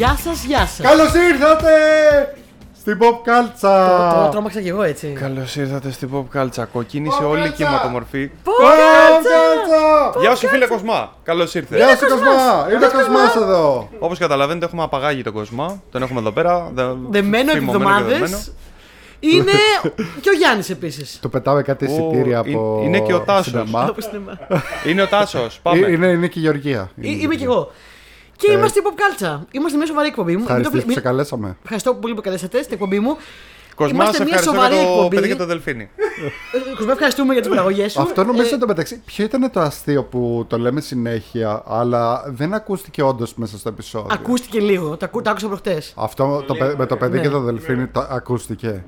Γεια σας, γεια σας. Καλώς ήρθατε στην Pop Το Κάλτσα. τρόμαξα κι εγώ έτσι. Καλώς ήρθατε στην Pop Culture. Κοκκίνησε όλη η κυματομορφή. Pop Κάλτσα. Γεια σου, φίλε Κοσμά. Καλώς ήρθες. Γεια σου Κοσμά. Είναι ο Κοσμάς εδώ. Όπως καταλαβαίνετε, έχουμε απαγάγει τον Κοσμά. Τον έχουμε εδώ πέρα. δε- Δεμένο επί φημωμένο και δεμένο. εβδομάδε. Είναι και ο Γιάννης επίσης. Του πετάμε κάτι Ω, εισιτήρια είναι- από. είναι και ο Τάσος. σινεμά. Είναι ο Τάσος. Ε, Πάμε. Είναι, είναι και η Γεωργία. Είμαι κι εγώ. Και είμαστε η Pop Culture. Είμαστε μια σοβαρή εκπομπή μου. Μην το Ευχαριστώ βλέ- που μην- σε καλέσαμε. Ευχαριστώ πολύ που καλέσατε στην εκπομπή μου. Κοσμάς, είμαστε σε μια ευχαριστώ σοβαρή για το εκπομπή. παιδί και το δελφίνι. Ε, Κοσμέ, ευχαριστούμε για τις παραγωγές σου. Αυτό νομίζω Ε, εν τω μεταξύ. Ποιο ήταν το αστείο που το λέμε συνέχεια, αλλά δεν ακούστηκε όντως μέσα στο επεισόδιο; Ακούστηκε λίγο. Το, ακού- το άκουσα προχτές. Αυτό το, παι- με το παιδί Ναι. και το δελφίνι το ακούστηκε.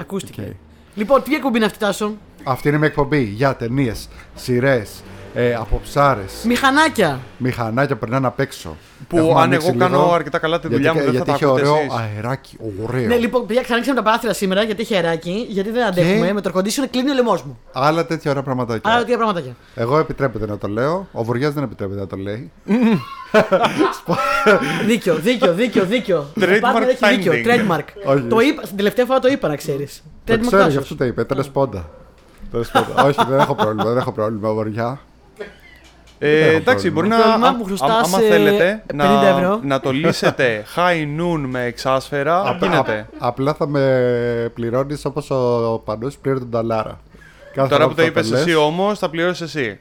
Ακούστηκε. Οκ. Λοιπόν, τι εκπομπή είναι αυτή, Τάσο; Αυτή είναι μια εκπομπή για ταινίες, σειρές, ε, αποψάρε, Μηχανάκια. μηχανάκια περνάνε απ' έξω. Που Έχουμε αν ανοίξει εγώ κάνω λίγο, αρκετά καλά τη γιατί, δουλειά μου, δεν θα γιατί τα έχει ακούτε ωραίο εσείς. αεράκι. Ωραίο. Ναι, λοιπόν, παιδιά, ξανανοίξαμε τα παράθυρα σήμερα γιατί έχει αεράκι. Γιατί δεν αντέχουμε. Με το air conditioner κλείνει ο λαιμός μου. Άλλα τέτοια ωραία πραγματάκια. Άρα, τι πραγματάκια. Εγώ επιτρέπεται να το λέω. Ο Βουριάς δεν επιτρέπεται να το λέει. Δίκιο, δίκιο, δίκιο, δίκιο. Ο Trademark partner έχει δίκιο. finding. Trademark. Όχι. το είπα, στην τελευταία φορά το είπα, να ξέρεις. Το ξέρω, γι' αυτό το είπε. Ήταν σπόντα. Τέλος πάντων. Όχι, δεν έχω πρόβλημα. Δεν έχω πρόβλημα, Βουριά. Ε, έχω εντάξει, μπορεί πρόβλημα. να. Πρόβλημα, α- μου χρωστάς, α- Άμα ε, θέλετε 50 να, ευρώ. να το λύσετε high noon με εξάσφαιρα, Απ- γίνεται. απ- απλά θα με πληρώνεις όπως ο Πανό πλήρωνε τον Νταλάρα. Κάθε Τώρα φορά που το θα είπες λες. εσύ όμως, θα πληρώσεις εσύ.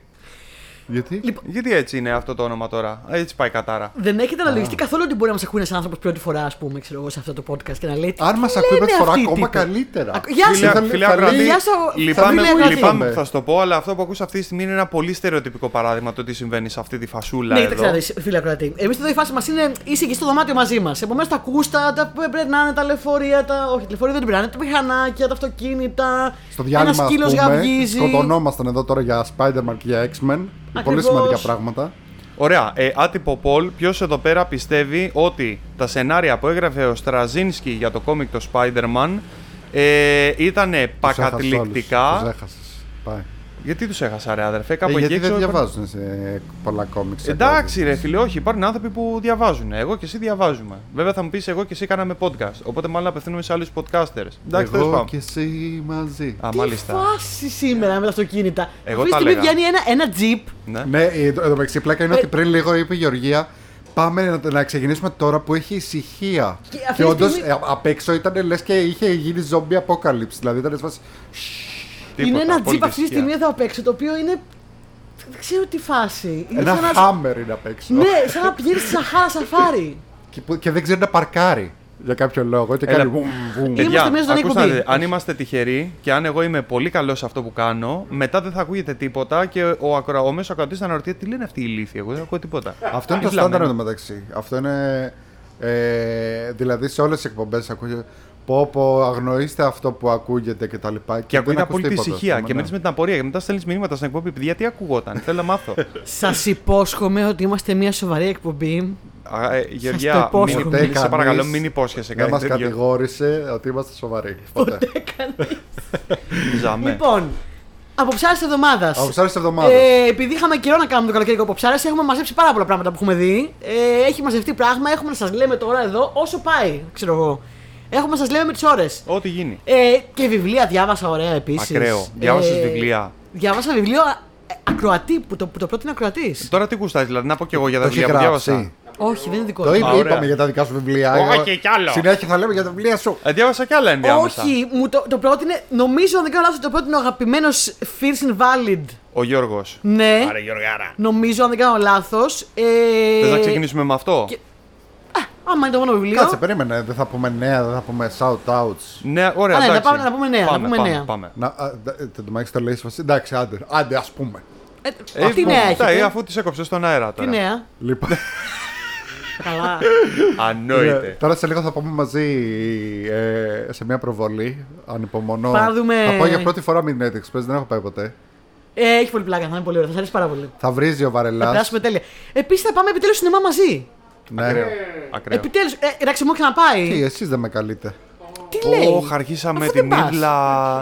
Γιατί; Λοιπόν, Γιατί έτσι είναι αυτό το όνομα τώρα; Έτσι πάει κατάρα. Δεν έχετε αναλογιστεί καθόλου ότι μπορεί να μας ακούει ένα άνθρωπος πρώτη φορά, ας πούμε, ξέρω εγώ, σε αυτό το podcast και να λέει. Αν μα «Τι ακούει λένε πρώτη φορά, αυτοί οι ακόμα τύποι;» καλύτερα. Ακου- Γεια Φίλε, σου. θα- φίλε θα Ακροατή, λέει- Γεια σου, λυπάμαι, θα λέει λυπάμαι Ακροατή. που θα σου το πω, αλλά αυτό που ακούς αυτή τη στιγμή είναι ένα πολύ στερεοτυπικό παράδειγμα το τι συμβαίνει σε αυτή τη φασούλα Ναι, εδώ. δεν ξέρω, φίλε Ακροατή. Εμείς εδώ η φάση μας είναι είσαι εκεί στο δωμάτιο μαζί μας. Επομένως τα ακούστα, τα που πρέπει να είναι τα λεωφορεία, τα. Όχι, τα λεωφορεία δεν πρέπει να είναι, τα μηχανάκια, τα αυτοκίνητα. Στο Ένας διάλειμμα, σκύλος ας πούμε, γαυγίζει. σκοτωνόμασταν εδώ τώρα για Spider-Man και για X-Men. Πολύ Ακριβώς. σημαντικά πράγματα. Ωραία. Ε, άτυπο poll. Ποιος εδώ πέρα πιστεύει ότι τα σενάρια που έγραφε ο Στραζίνσκι για το κόμικ το Spider-Man ε, ήταν Τους έχασες πακατληκτικά; όλους. Τους έχασες. Πάει. Γιατί τους έχασα, ρε αδερφέ, Ε, κάπου εκεί γιατί έξω. δεν έπρεπε- διαβάζουν σε πολλά κόμιξ. Εντάξει, ρε φίλε, όχι. Υπάρχουν άνθρωποι που διαβάζουν. Εγώ και εσύ διαβάζουμε. Βέβαια θα μου πεις εγώ και εσύ κάναμε podcast. Οπότε μάλλον απευθύνουμε σε άλλους podcasters. Εντάξει, τέλος Εγώ πάντων. και εσύ μαζί. Α, Τι μάλιστα. φάση σήμερα με τα αυτοκίνητα. Εγώ Αυτή τη τα στιγμή έλεγα. βγαίνει ένα, ένα jeep. Ναι. Ναι, ε, εδώ εδώ μεταξύ η πλάκα είναι Ε, ότι πριν λίγο είπε η Γεωργία. Πάμε να, να ξεκινήσουμε τώρα που έχει ησυχία. Και Και, αυτή τη όντως στιγμή- απ' έξω ήταν λες και είχε γίνει zombie apocalypse. Δηλαδή ήταν σε φάση. Τίποτα, είναι ένα πολύ jeep αυτή τη ησυχία. στιγμή εδώ απ' έξω το οποίο είναι. Δεν ξέρω τι φάση. Είναι Ένα σαν να- hammer είναι απ' έξω. Ναι, σαν να πηγαίνει στη Σαχάρα σαφάρι. Και, που- και δεν ξέρει να παρκάρει για κάποιο λόγο. Και Έλα. κάνει. βουμ, βουμ. Είμαστε Παιδιά, μέσα στον ακούστε να εκπομπή. δείτε, αν είμαστε τυχεροί και αν εγώ είμαι πολύ καλός σε αυτό που κάνω, μετά δεν θα ακούγεται τίποτα και ο, ακροα... ο μέσος ακροατής θα αναρωτιέται τι λένε αυτοί οι ηλίθιοι. Εγώ δεν ακούω τίποτα. Αυτό είναι το Τι βλαμμένο. στάνταρ μεταξύ. Αυτό είναι. Ε, δηλαδή σε όλες τις εκπομπές ακούγεται. Πω, πω, αγνοήστε αυτό που ακούγεται και τα λοιπά. Και ακούγεται δεν ακούς απόλυτη τίποτα, ησυχία. ας πούμε, Και ναι. μένει με την απορία. Και μετά στέλνεις μηνύματα στην εκπομπή. Παιδιά, τι ακουγόταν. Θέλω να μάθω. Σας υπόσχομαι ότι είμαστε μια σοβαρή εκπομπή. Α, ε, το Γεωργιά, υπόσχομαι. μην, Ποτέ μην- σε κανείς παρακαλώ, μην υπόσχεσαι Δεν κάτι μας τέτοιο. κατηγόρησε ότι είμαστε σοβαροί. Ποτέ. Ζαμέ. Λοιπόν, αποψάρε εβδομάδας. Από τι άλλε εβδομάδε. Ε, επειδή είχαμε καιρό να κάνουμε το καλοκαιρικό αποψάρε, έχουμε μαζέψει πάρα πολλά πράγματα που έχουμε δει. Ε, έχει μαζευτεί πράγμα, έχουμε να σας λέμε τώρα εδώ όσο πάει, ξέρω εγώ. Έχουμε να σας λέμε με τις ώρες. Ό,τι γίνει. Ε, και βιβλία διάβασα ωραία επίσης. Ακραίο. Διάβασες βιβλία; Διάβασα βιβλίο ε, ακροατή που το, που το πρότεινε ακροατής. Τώρα τι γουστάζει, δηλαδή να πω και εγώ για τα το έχει βιβλία που γράψει. διάβασα. Όχι, δεν είναι δικό Το του. είπε, Α, ωραία. είπαμε για τα δικά σου βιβλία. Όχι, Εγώ κι άλλο. Συνέχεια θα λέμε για τα βιβλία σου. Ε, διάβασα κι άλλα ενδιάμεσα. Όχι, μου το, το πρότεινε. Νομίζω, αν δεν κάνω λάθος, το πρότεινε ο αγαπημένος Fierce Invalid. Ο Γιώργος. Ναι, Άρα Γιώργαρα. νομίζω, αν δεν κάνω λάθος. Ε, Θες να ξεκινήσουμε με αυτό; και- Άμα είναι το μόνο βιβλίο. Κάτσε, περίμενε. Δεν θα πούμε νέα, δεν θα πούμε shout outs. Ναι, ωραία. Α, ναι, να εντάξει. πάμε- να πούμε νέα, να Πάμε, πούμε πάμε, νέα. Πάμε. Να, α, δε- ε, το μάξι το λέει σε Εντάξει, άντε, άντε, ας πούμε. Ε, Ε, τι νέα αυτά, έχετε. ε, αφού τις έκοψε στον αέρα Τι τώρα. νέα; Λοιπόν, Καλά. Ανόητε. τώρα σε λίγο θα πάμε μαζί ε, σε μια προβολή. Ανυπομονώ. Πάμε να δούμε- Θα πάω για πρώτη φορά με την Express, δεν έχω πάει ποτέ. Ε, έχει πολύ πλάκα, θα είναι πολύ ωραίο, θα σας αρέσει πάρα πολύ. Θα βρίζει ο Θα Βαρελά. περάσουμε τέλεια. Επίσης θα πάμε επιτέλους σινεμά μαζί. Ναι. Ακραίο. Ακραίο. Επιτέλους, ε, εντάξει, μου έχει ξαναπάει. Τι, εσείς δεν με καλείτε. Τι λέει; Ωχ, αρχίσαμε Αφού την δεν πας. ίδλα.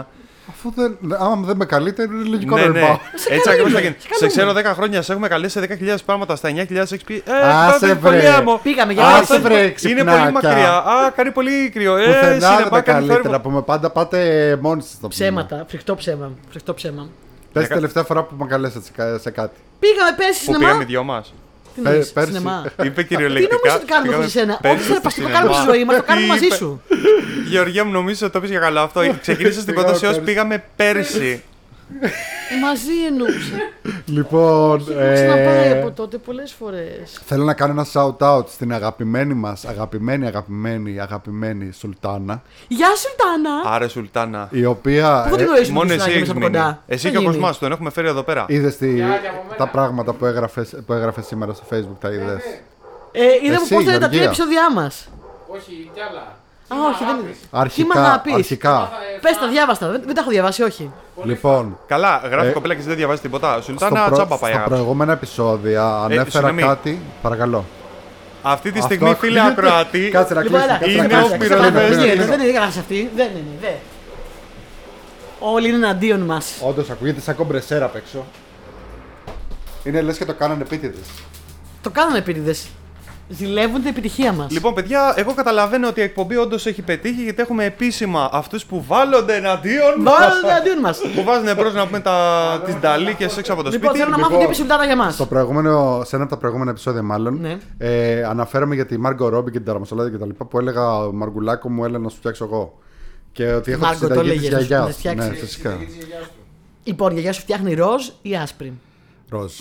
Αφού δεν, άμα δεν με καλείτε, είναι λογικό Ναι, να ναι. πάω. Έτσι ακριβώς θα γίνει. σε Σε καλούμε. ξέρω 10 χρόνια, σε έχουμε καλέσει σε 10.000 πράγματα στα 9.000 XP. Ε, Άσε, πάτε πολύ βρε. άμμο. Πήγαμε για Α, Άσε, να βρε, Είναι ξυπνάκια. πολύ μακριά. Α, κάνει πολύ κρύο. Ε, Πουθενά δεν σινεμά με κάνει καλείτε θόρυβο. να πούμε πάντα. Πάτε μόνοι σας το πούμε. Ψέματα, φρικτό ψέμα. Φρικτό ψέμα. Πες την τελευταία φορά που με καλέσατε σε κα- σε κάτι. Πήγαμε πέρσι Που σινεμά. πήγαμε οι δυο μας. Τι εννοείς, πέρσι. σινεμά; Είπε Τι κυριολεκτικά. νομίζω ότι κάνουμε πήγαμε χωρίς εσένα. πέρσι Ό,τι στο σαρπαστικό σινεμά. κάνουμε στη ζωή μας, το κάνουμε μαζί Είπε- σου. Γεωργία μου, νομίζω ότι το πεις για καλά αυτό. Ξεκίνησες στην Πήγαμε ποντοσιό, πέρσι. πήγαμε πέρσι. Ε, Μαζί εννοούσα. Λοιπόν, Έχω ξαναπάει ε, από τότε πολλές φορές. θέλω να κάνω ένα shout out στην αγαπημένη μας, αγαπημένη, αγαπημένη, αγαπημένη Σουλτάνα. Γεια σου, Τάνα. Άρε Σουλτάνα. Η οποία. Πού την ε, γνωρίζουμε Μόνο την εσύ Σουλτάνα έχεις από μείνει. κοντά; Εσύ Θα και ο γίνει. Κοσμάς τον έχουμε φέρει εδώ πέρα. Είδες τη... και από μένα. τα πράγματα που έγραφες, που έγραφες σήμερα στο facebook, τα είδες; Ε, είδαμε Εσύ, πώς ήταν τα Γεωργία. τρία επεισόδια μας. Όχι, κι άλλα. Α, όχι, δεν είναι. Τι μ' Αρχικά. αγάπης. αρχικά. Πες τα, διάβαστα. Δεν, δεν τα έχω διαβάσει, όχι. Λοιπόν, Καλά, γράφει Ε, κοπέλα και εσύ δεν διαβάζει τίποτα. στο Σουλτάνα προ- τσάμπα πάει. στα αγάπη. προηγούμενα επεισόδια ανέφερα συγγνώμη. κάτι. Παρακαλώ. Αυτή τη Αυτό στιγμή, φίλε ακούγεται- Ακροατή, Κάτσε να Λοιπόν, κλείσει. έλα, κάτσε είναι να ο κλείσει. πυροσβέστης. Κλείνω, Δεν κλείνω, είναι, κλείνω. δεν είναι γράφει αυτή. Δεν είναι, δε. Όλοι είναι εναντίον μας. Όντως ακούγεται σαν κομπρεσέρα απ' έξω. Είναι λες και το κάνανε επίτηδες. Το κάνανε επίτηδες. Ζηλεύουν την επιτυχία μας. Λοιπόν, παιδιά, εγώ καταλαβαίνω ότι η εκπομπή όντως έχει πετύχει γιατί έχουμε επίσημα αυτούς που βάλλονται εναντίον. Βάλτε εναντίον μας. που βάζουν μπρος να πούμε τα... τις νταλίκε έξω από το Λοιπόν, σπίτι. θέλω να μάθω Λοιπόν, τι είπε η Σουλτάνα για μας. Στο προηγούμενο, σε ένα από τα προηγούμενα επεισόδια, μάλλον, Ναι. ε, αναφέρομαι για τη Μάργκο Ρόμπι και την Ταραμασολάτη και τα λοιπά που έλεγα Μαργκουλάκο μου έλα να σου φτιάξω εγώ. Και ότι έχω τη Μάργκο, το συνταγή της έλεγες, να σου γιαγιά. φτιάξεις. Ναι, φυσικά. Λοιπόν, η γιαγιά σου φτιάχνει ροζ ή άσπρη; Ροζ.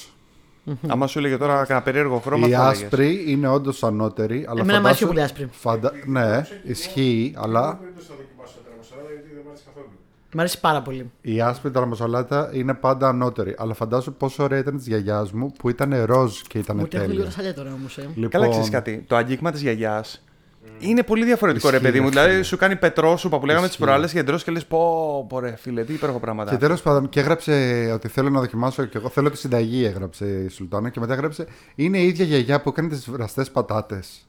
Άμα σου έλεγε τώρα κανένα περίεργο χρώμα, Η θα έλεγες. άσπρη είναι όντως ανώτερη. Αλλά Εμένα μου αρέσει φαντάσου- πιο πολύ άσπρη. Φαντα... Ναι, ισχύει, αλλά Δεν το δοκιμάσω το τραμοσαλάτα γιατί δεν μου αρέσει καθόλου. Μ' αρέσει πάρα πολύ. η άσπρη ταραμοσολάτα είναι πάντα ανώτερη. Αλλά φαντάσου πόσο ωραία ήταν της γιαγιάς μου που ήταν ροζ και ήταν Μου τρέχουν λίγο τέλεια. τα σαλιά τώρα όμως. Ε. Λοιπόν, Καλά, ξέρεις κάτι. Το αγγίγμα της γιαγιάς είναι πολύ διαφορετικό, ρε Ισχύει, παιδί μου. ρε, φίλε. Δηλαδή, σου κάνει πετρόσουπα που λέγαμε τις Ισχύει. προάλλες και τρως και λες: Πω, πω, ρε φίλε, τι υπέροχο πράγματα. Και τέλος πάντων, και έγραψε ότι θέλω να δοκιμάσω και εγώ θέλω τη συνταγή, έγραψε η Σουλτάνα. Και μετά έγραψε είναι η ίδια γιαγιά που έκανε τις βραστές πατάτες.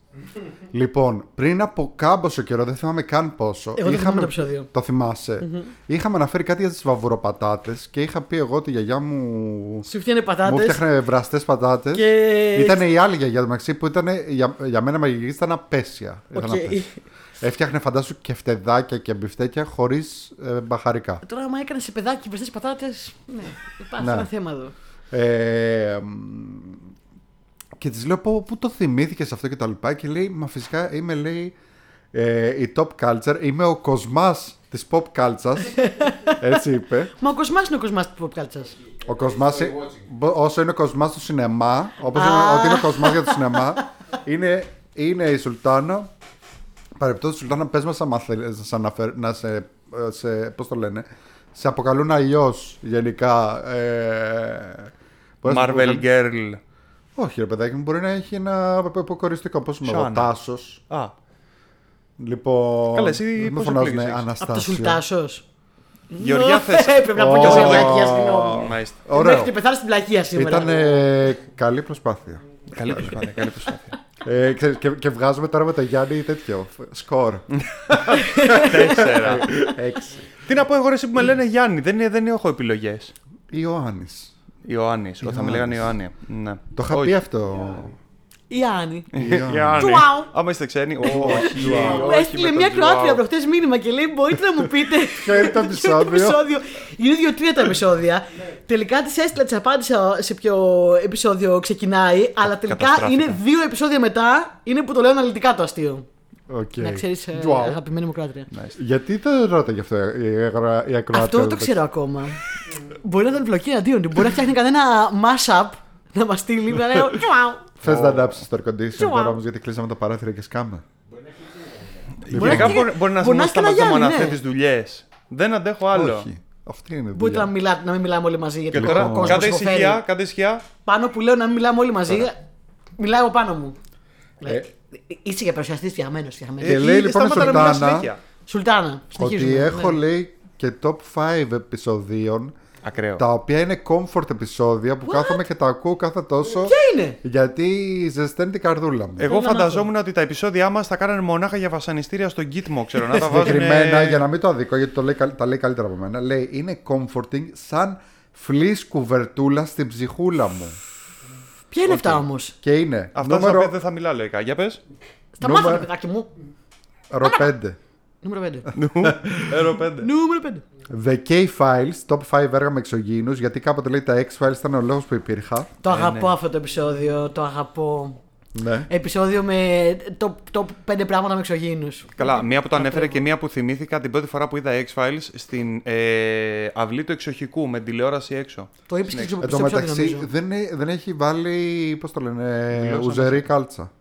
Λοιπόν, πριν από κάμποσο καιρό, δεν θυμάμαι καν πόσο. Εγώ το θυμάμαι το επεισόδιο. Το θυμάσαι Είχαμε αναφέρει κάτι για τις βαβουροπατάτες και είχα πει εγώ ότι η γιαγιά μου. Σου φτιάνε Μου πατάτε. φτιάχνε βραστές πατάτες. Και. Ήταν η άλλη γιαγιά του μεταξύ που ήταν για, για μένα μαγική ήταν απαίσια. Ήταν Οκ. απαίσια. Έφτιαχνε φαντάσου και κεφτεδάκια και μπιφτέκια χωρίς ε, μπαχαρικά. Τώρα, άμα έκανες σε παιδάκι βρεστέ πατάτες. Ναι, υπάρχει Ναι. ένα θέμα εδώ. Ε, μ, και της λέω πω, πού το θυμήθηκες αυτό και τα λοιπά και λέει μα φυσικά είμαι λέει ε, η top culture, είμαι ο κοσμάς της pop culture έτσι είπε Μα ο Κοσμάς είναι ο Κοσμάς του pop culture. ο κοσμάς, ε, μπο- όσο είναι ο κοσμάς του σινεμά όπως Α. είναι, ότι είναι ο κοσμάς για το σινεμά είναι, είναι η Σουλτάνα παρεπτώσει Σουλτάνα πες μας άμα θέλεις να σε, αναφέρ- να σε, σε πώς το λένε σε αποκαλούν αλλιώς γενικά ε, πώς να το πω, Marvel Girl. Όχι, ρε παιδάκι μου, μπορεί να έχει ένα αποκοριστικό. Πώς είμαι εγώ, Σάνα. Τάσος. Α, Λοιπόν. Καλά, εσύ δεν με πώς φωνάζουν εκλέγεις, Από το Αναστάσιο. Σουλτάσος. Γεωργιά, θες- Πρέπει να πω και Ω. εγώ πλακία, συγγνώμη. μάλιστα. Ωραίο. Μέχρι και πεθάνει στην πλακία σήμερα. Ήταν ε, καλή προσπάθεια. Καλή προσπάθεια, καλή προσπάθεια. Ε, ξέρεις, και, και βγάζουμε τώρα με το Γιάννη τέτοιο. Σκορ. Τέσσερα. Έξι. Τι να πω εγώ, ρε, εσύ που με λένε Γιάννη, δεν, είναι- δεν έχω επιλογές. Ιωάννης. Ιωάννης, θα με Ιωάννης. λέγανε Ιωάννης. Ναι. Το είχα Όχι. πει αυτό. Η Άννη. Ιωάννη. Ιωάννη. Τσουάου. Άμα είστε ξένοι, όχι. Μου όχι έστειλε με το μια τσουάου. Κροάτρια προχτές μήνυμα και λέει: Μπορείτε να μου πείτε. Ποιο είναι το επεισόδιο; Είναι δύο-τρία τα επεισόδια. Τελικά της έστειλα, της απάντησα σε ποιο επεισόδιο ξεκινάει. Αλλά τελικά Καταστράφηκα. είναι δύο επεισόδια μετά. Είναι που το λέω αναλυτικά το αστείο. Οκ. Να ξέρεις, Wow. αγαπημένη μου Κροάτρια. Γιατί δεν ρώτα γι' αυτό η, αγρα- η ακροάτρια. Αυτό δεν το εδώ. ξέρω ακόμα. Μπορεί να ήταν βλοκή αντίον του. Μπορεί να φτιάχνει κανένα mashup να μας στείλει. Να λέω «Τσουάου». Θες να ανάψεις το air conditioner Τσουάου. τώρα όμως γιατί κλείσαμε τα παράθυρα και σκάμε. Μπορεί Γενικά να- μπορεί, μπορεί να μπορεί να είμαστε έχει και ένα μόνο Γιάννη, αυτέ ναι. τις δουλειές. Δεν αντέχω άλλο. Όχι. Αυτή είναι η Μπορείτε να, δουλειά. μιλάτε, να μην μιλάμε όλοι μαζί. Γιατί Και ο τώρα, κόσμος κάντε υποφέρει. ησυχία, κάντε ησυχία. Πάνω που λέω να μην μιλάμε όλοι μαζί, μιλάω εγώ πάνω μου. Ε, Είσαι για παρουσιαστής φτιαγμένος. φτιαγμένος. Και λέει, Ε, λοιπόν, η σταμάτα να μιλάς Σουλτάνα, συνέχεια. Σουλτάνα. Ότι συνεχίζουμε, έχω ναι. λέει και top 5 επεισοδίων Ακραίο. Τα οποία είναι comfort επεισόδια που κάθομαι και τα ακούω κάθε τόσο. Ποια είναι; Γιατί ζεσταίνει την καρδούλα μου. Εγώ να φανταζόμουν ότι τα επεισόδια μας θα κάνανε μονάχα για βασανιστήρια στον Gitmo, ξέρω να τα βάζουν. Συγκεκριμένα, για να μην το αδικό, γιατί το λέει, καλ- τα λέει καλύτερα από μένα, λέει είναι comforting σαν φλή κουβερτούλα στην ψυχούλα μου. Ποια είναι αυτά όμως; Και είναι Αυτά στα νούμερο οποία δεν θα μιλάω λογικά. Για πες. Στα μάθαμε, Νούμερο- παιδάκι μου. ρο 5. Νούμερο 5. Νούμερο 5. Νούμερο 5. The K-Files, top 5 έργα με εξωγήινους, γιατί κάποτε λέει τα X-Files ήταν ο λόγος που υπήρχα. Το Ε, αγαπώ ναι. αυτό το επεισόδιο. Το αγαπώ. Ναι. Επεισόδιο με top, top 5 πράγματα με εξωγήινους. Καλά, μία που το ανέφερε και μία που θυμήθηκα την πρώτη φορά που είδα X-Files στην ε, αυλή του εξοχικού με τηλεόραση έξω. Το είπες και στο Εν στο τω επεισόδιο μεταξύ νομίζω. δεν, ε- δεν έχει βάλει, πώς το λένε, Δηλώσαμε. ουζερή κάλτσα.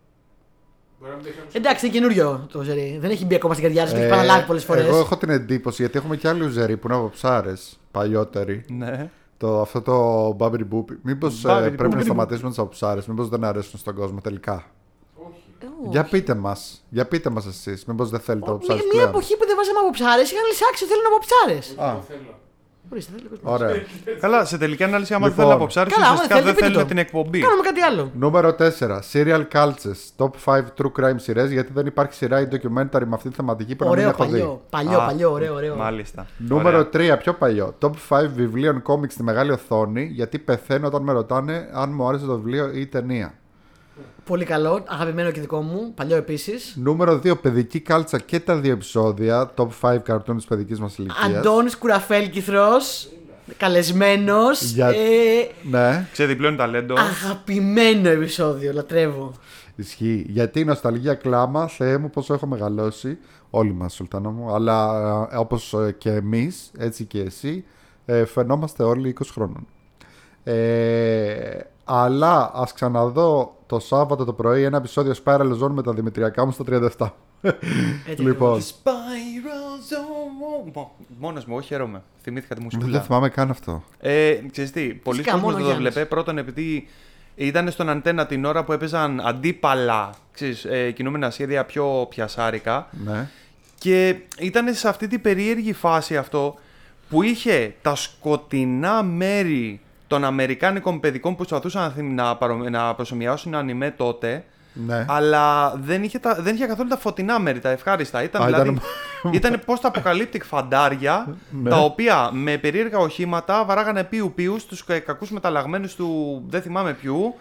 Μπορεί να μην το είχαμε Εντάξει, είναι καινούριο το ζερί. Δεν έχει μπει ακόμα στην καρδιά σα, το έχει Ε, παραλάβει πολλές φορές. Εγώ έχω την εντύπωση, γιατί έχουμε και άλλοι ουζεροί που είναι από ψάρες, παλιότεροι. Ναι. Το, αυτό το Μπάμπρι Μπούπι. Μήπως Μπάμπρι πρέπει να Μπούπι. σταματήσουμε τι αποψάρε, μήπως δεν αρέσουν στον κόσμο τελικά; Όχι. Για πείτε μας, για πείτε μας εσείς, μήπως δεν θέλετε αποψάρε Μια, μια πλέον; εποχή που δεν βάζαμε από ψάρε, είχαν λησάξει ότι θέλουν από ψάρε. Α, Εγώ θέλω. Ορίστε, θέλει ο κόσμος. ωραία. Καλά, σε τελική ανάλυση, άμα Λοιπόν. δεν θέλουν από ψάρι, Καλά, άμα ουσιαστικά δεν δεν θέλετε, θέλουν πείτε την το. εκπομπή. Κάνουμε κάτι άλλο. Νούμερο 4. Serial Cultures. Top 5 true crime σειρέ. Γιατί δεν υπάρχει σειρά ή documentary με αυτή τη θεματική που να μην Ωραίο, έχω δει. παλιό. Παλιό, Α, παλιό, ωραίο, ωραίο. Μάλιστα. Νούμερο Ωραία. 3. Πιο παλιό. Top 5 βιβλίων κόμιξ στη μεγάλη οθόνη. Γιατί πεθαίνω όταν με ρωτάνε αν μου άρεσε το βιβλίο ή η ταινία. Πολύ καλό, αγαπημένο και δικό μου. Παλιό επίσης. Νούμερο 2. Παιδική κάλτσα και τα δύο επεισόδια. Top 5 καρτούν της παιδικής μας ηλικίας. Αντώνης Κουραφέλκυθρος. Καλεσμένος. Για- Ε, Ναι. Ξεδιπλώνει ταλέντο. αγαπημένο επεισόδιο, λατρεύω. Ισχύει. Γιατί η νοσταλγία κλάμα, Θεέ μου, πόσο έχω μεγαλώσει. Όλοι μας, Σουλτάνα μου. Αλλά όπως και εμείς, έτσι και εσύ, ε, φαινόμαστε όλοι 20 χρόνων. Ε, αλλά ας ξαναδώ το Σάββατο το πρωί ένα επεισόδιο Spiral Zone με τα δημητριακά μου στο 37. Έτσι λοιπόν, Spiral Zone. Μόνος μου, όχι χαίρομαι. Θυμήθηκα τη δεν μουσική. θυμάμαι καν αυτό. Ε, ξέρεις τι, πολλοί Φυσικά, κόσμος μόνο δεν το Γιάννης. βλέπε. Πρώτον, επειδή ήταν στον αντένα την ώρα που έπαιζαν αντίπαλα ξέρεις, ε, κινούμενα σχέδια πιο πιασάρικα. Ναι. Και ήταν σε αυτή την περίεργη φάση αυτό που είχε τα σκοτεινά μέρη των Αμερικάνικων παιδικών που προσπαθούσαν να, θυμ- να, παρο- να προσωμιάσουν ανημέ τότε. Ναι. Αλλά δεν είχε, τα, δεν είχε καθόλου τα φωτεινά μέρη, τα ευχάριστα. Ήταν Α, δηλαδή. ήταν- Ήταν πώ τα apocalyptic φαντάρια, Ναι. τα οποία με περίεργα οχήματα βαράγανε πιου-πιου στους κακούς μεταλλαγμένους του δεν θυμάμαι ποιου,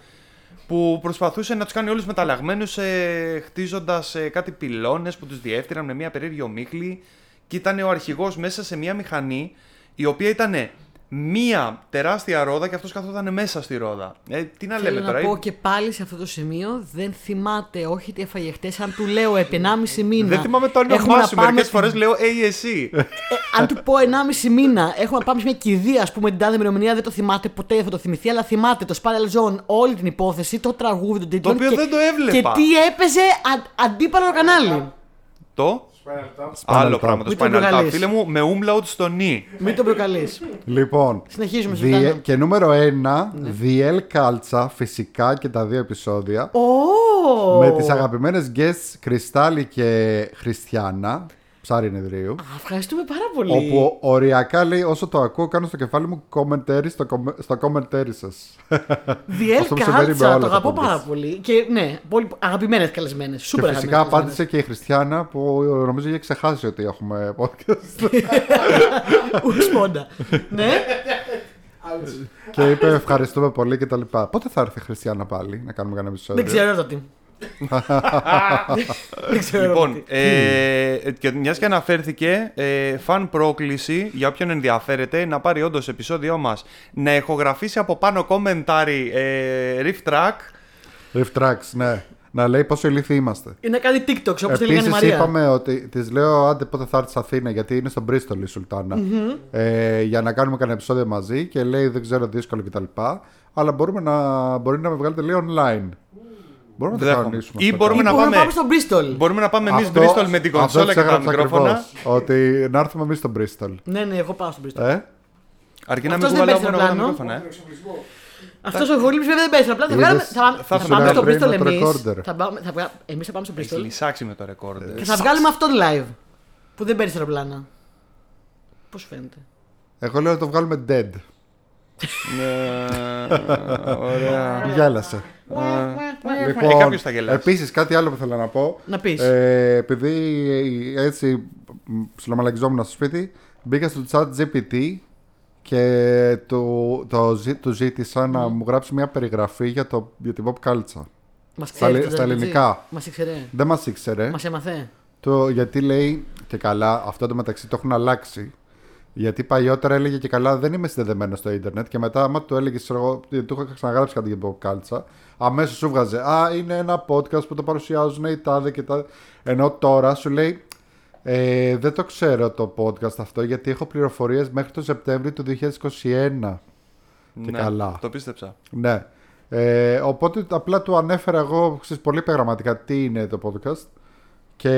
που προσπαθούσε να τους κάνει όλους μεταλλαγμένους ε, χτίζοντας ε, κάτι πυλώνες που τους διέφτυραν με μια περίεργη ομίχλη. Και ήταν ο αρχηγός μέσα σε μια μηχανή η οποία ήταν μία τεράστια ρόδα και αυτός καθόταν μέσα στη ρόδα. Ε, τι να Θέλω λέμε να τώρα. πω ε, και πάλι σε αυτό το σημείο δεν θυμάται όχι τι έφαγε χτες. Αν του λέω επί 1,5 μήνα. Δεν θυμάμαι το έχουμε όνομά να σου. πάμε Μερικέ στην- φορέ λέω ASE. Ε, αν του πω 1,5 μήνα, έχουμε να πάμε σε μια κηδεία, ας πούμε, την τάδε ημερομηνία, δεν το θυμάται ποτέ, δεν θα το θυμηθεί, αλλά θυμάται το Spiral Zone, όλη την υπόθεση, το τραγούδι, τον τίτλο. οποίο και, δεν το έβλεπα. Και τι έπαιζε α, αντίπαλο κανάλι. Το Spinal Tap. Άλλο Tap. πράγμα. Το Μην το Spinal Tap. προκαλείς. Φίλε μου, με umlaut στο νι. Μην τον προκαλείς. Λοιπόν, Συνεχίζουμε, The- Σουλτάνα. και νούμερο 1, The L Κάλτσα, φυσικά και τα δύο επεισόδια. Ω! Με τις αγαπημένες guests Κρυστάλλη και Χριστιανά, ψάρι νεδρίου. Α, Ευχαριστούμε πάρα πολύ. Όπου οριακά λέει όσο το ακούω κάνω στο κεφάλι μου commentary στο, κομμε- στο commentary σας. Διέλ Αυτό μου συμβαίνει με Κάλτσα, όλα το τα αγαπώ podcast. πάρα πολύ. Και ναι, πολύ αγαπημένες καλεσμένες. και Σούπερ φυσικά αγαπημένες απάντησε και η Χριστιανά που νομίζω είχε ξεχάσει ότι έχουμε podcast. καλεσμένες. Ουσμόντα. ναι. Ouch. και είπε ευχαριστούμε πολύ και τα λοιπά. Πότε θα έρθει η Χριστιανά πάλι να κάνουμε κανένα επεισόδιο; Δεν ξέρω ρωτή. Δεν ξέρω Λοιπόν, ρωτή. ε, και μιας και αναφέρθηκε, ε, φαν πρόκληση για όποιον ενδιαφέρεται να πάρει όντως επεισόδιό μας να ηχογραφήσει από πάνω commentary ε, riff track. Riff Tracks, ναι. Να λέει πόσο ηλίθιοι είμαστε. Ή να κάνει TikTok όπως το λέγανε η Επίσης Μαρία. είπαμε ότι της λέω άντε πότε θα έρθεις Αθήνα γιατί είναι στον Bristol η σουλτανα Ε, για να κάνουμε κανένα επεισόδιο μαζί και λέει δεν ξέρω δύσκολο κτλ. Αλλά μπορούμε να, μπορεί να με βγάλετε λέει online. Μπορούμε να το Δέχομαι. κανονίσουμε. Ή αυτό μπορούμε κάτι. να Μπορούμε να πάμε- πάμε στο Bristol. Μπορούμε να πάμε εμείς Αυτό- Bristol με την αυτό κονσόλα της και τα έγραψα μικρόφωνα. ακριβώς, Ότι να έρθουμε εμείς στο Bristol. Ναι, ναι, εγώ πάω στο Bristol. Ε; Αρκεί να Αυτός μην δεν παίζει κουβαλάω μόνο αεροπλάνο. τα μικρόφωνα. ε. Τον εξοπλισμό. Αυτός ο Γολίμπη βέβαια δεν παίζει απλά. Θα, Είδες, βγάλουμε, θα, πάμε- θα θα σου πάμε έλεγα στο πριν Bristol με το εμείς. recorder. Θα πάμε, θα βγα... Εμείς θα πάμε στο Έχει Bristol λυσάξει με το ρεκόρ. και θα βγάλουμε αυτό το live. Που δεν παίρνει αεροπλάνα. Πώς σου φαίνεται; Εγώ λέω να το βγάλουμε dead. Ναι, Ωραία. Γέλασε. Ε, κάποιος θα γελάσει. Επίσης, κάτι άλλο που θέλω να πω. Να πεις. Ε, επειδή έτσι ψιλομαλακιζόμουν στο σπίτι, μπήκα στο chat GPT και του, το, ζη- του ζήτησα να μου γράψει μια περιγραφή για, το, για την pop culture. Μας Στα, ξέρει λι- το στα ChatGPT. ελληνικά. Μας ήξερε. Δεν μας ήξερε. Μας έμαθε. Το, γιατί λέει και καλά, αυτό το μεταξύ το έχουν αλλάξει. Γιατί παλιότερα έλεγε και καλά, δεν είμαι συνδεδεμένος στο ίντερνετ. Και μετά, άμα του έλεγες, ξέρω εγώ, γιατί του είχα ξαναγράψει κάτι για την pop culture, αμέσως σου βγάζε. Α, είναι ένα podcast που το παρουσιάζουν οι τάδε και τα. Ενώ τώρα σου λέει, ε, δεν το ξέρω το podcast αυτό, γιατί έχω πληροφορίες μέχρι το Σεπτέμβριο του 2021. Και Ναι, καλά. Το πίστεψα. Ναι. Ε, οπότε απλά του ανέφερα εγώ ξέρεις, πολύ επιγραμματικά τι είναι το podcast και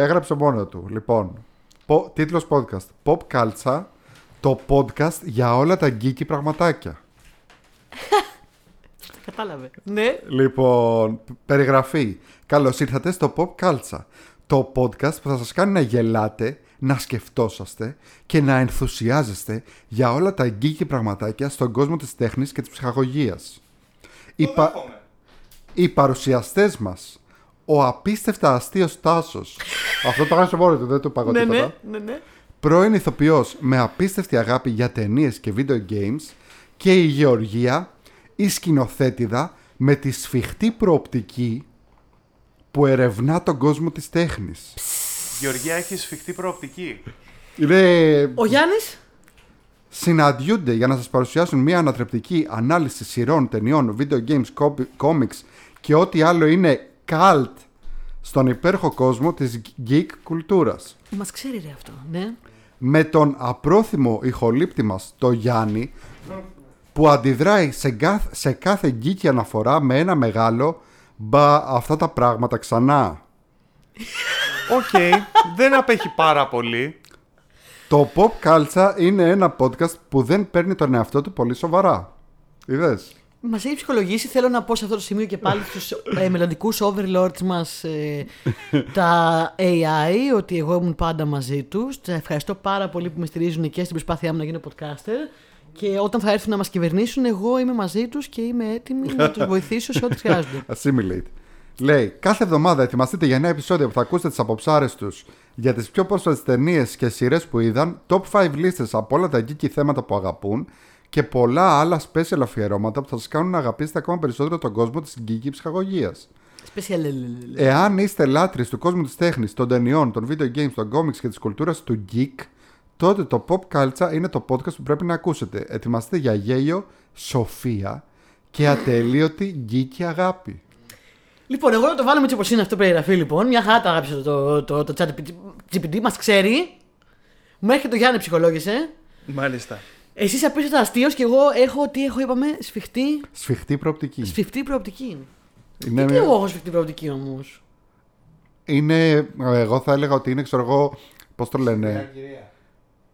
έγραψε μόνο του. Λοιπόν, πο, τίτλος podcast. Pop Culture, το podcast για όλα τα geeky πραγματάκια. Κατάλαβε. Ναι. Λοιπόν, περιγραφή. Καλώς ήρθατε στο Pop Culture, το podcast που θα σας κάνει να γελάτε, να σκεφτόσαστε και να ενθουσιάζεστε για όλα τα geeky πραγματάκια στον κόσμο της τέχνης και της ψυχαγωγίας. Οι, πα- οι παρουσιαστές μας, ο απίστευτα αστείος Τάσος, αυτό το έγραψε μόνος του, δεν του παγώ Ναι, τίποτα. ναι, ναι, ναι. Πρώην ηθοποιός με απίστευτη αγάπη για ταινίες και video games και η Γεωργία, η σκηνοθέτηδα με τη σφιχτή προοπτική που ερευνά τον κόσμο της τέχνης. Γεωργία έχει σφιχτή προοπτική. Είναι... Ο Γιάννης; Συναντιούνται για να σας παρουσιάσουν μια ανατρεπτική ανάλυση σειρών, ταινιών, video games, copy- comics και ό,τι άλλο είναι cult στον υπέροχο κόσμο της geek κουλτούρας. Μας ξέρει ρε αυτό. Ναι. με τον απρόθυμο ηχολήπτη μας, το Γιάννη, που αντιδράει σε κάθε, σε κάθε geeky αναφορά με ένα μεγάλο «Μπα, αυτά τα πράγματα ξανά». Οκ, δεν απέχει πάρα πολύ. Το Pop Culture είναι ένα podcast που δεν παίρνει τον εαυτό του πολύ σοβαρά. Είδες; Μας έχει ψυχολογήσει. Θέλω να πω σε αυτό το σημείο και πάλι στους ε, μελλοντικούς overlords μας, ε, τα AI, ότι εγώ ήμουν πάντα μαζί τους. Τα ευχαριστώ πάρα πολύ που με στηρίζουν και στην προσπάθειά μου να γίνω podcaster. Και όταν θα έρθουν να μας κυβερνήσουν, εγώ είμαι μαζί τους και είμαι έτοιμη να τους βοηθήσω σε ό,τι χρειάζονται. Assimilate. Λέει, κάθε εβδομάδα ετοιμαστείτε για ένα επεισόδιο που θα ακούσετε τις αποψάρες τους για τις πιο πρόσφατες ταινίες και σειρές που είδαν, top 5 λίστες από όλα τα geeky θέματα που αγαπούν και πολλά άλλα special αφιερώματα που θα σας κάνουν να αγαπήσετε ακόμα περισσότερο τον κόσμο της geeky ψυχαγωγίας. Special. Εάν είστε λάτρεις του κόσμου της τέχνης, των ταινιών, των video games, των comics και της κουλτούρας του geek, τότε το Pop Culture είναι το podcast που πρέπει να ακούσετε. Ετοιμαστείτε για γέλιο, σοφία και ατελείωτη geeky αγάπη. Λοιπόν, εγώ να το βάλουμε έτσι όπως είναι αυτό περιγραφή λοιπόν. Μια χαρά το άγραψε το, το, το, chat GPT, μας ξέρει. Μου έρχεται το Γιάννη ψυχολόγησε. Μάλιστα. Εσύ απίστευτος αστείος και εγώ έχω, τι έχω, είπαμε, σφιχτή, Σφιχτή προοπτική. σφιχτή προοπτική. Είναι, Τι εγώ έχω σφιχτή προοπτική όμως; είναι, εγώ θα έλεγα ότι είναι, ξέρω εγώ, πώς το λένε; Κυρία.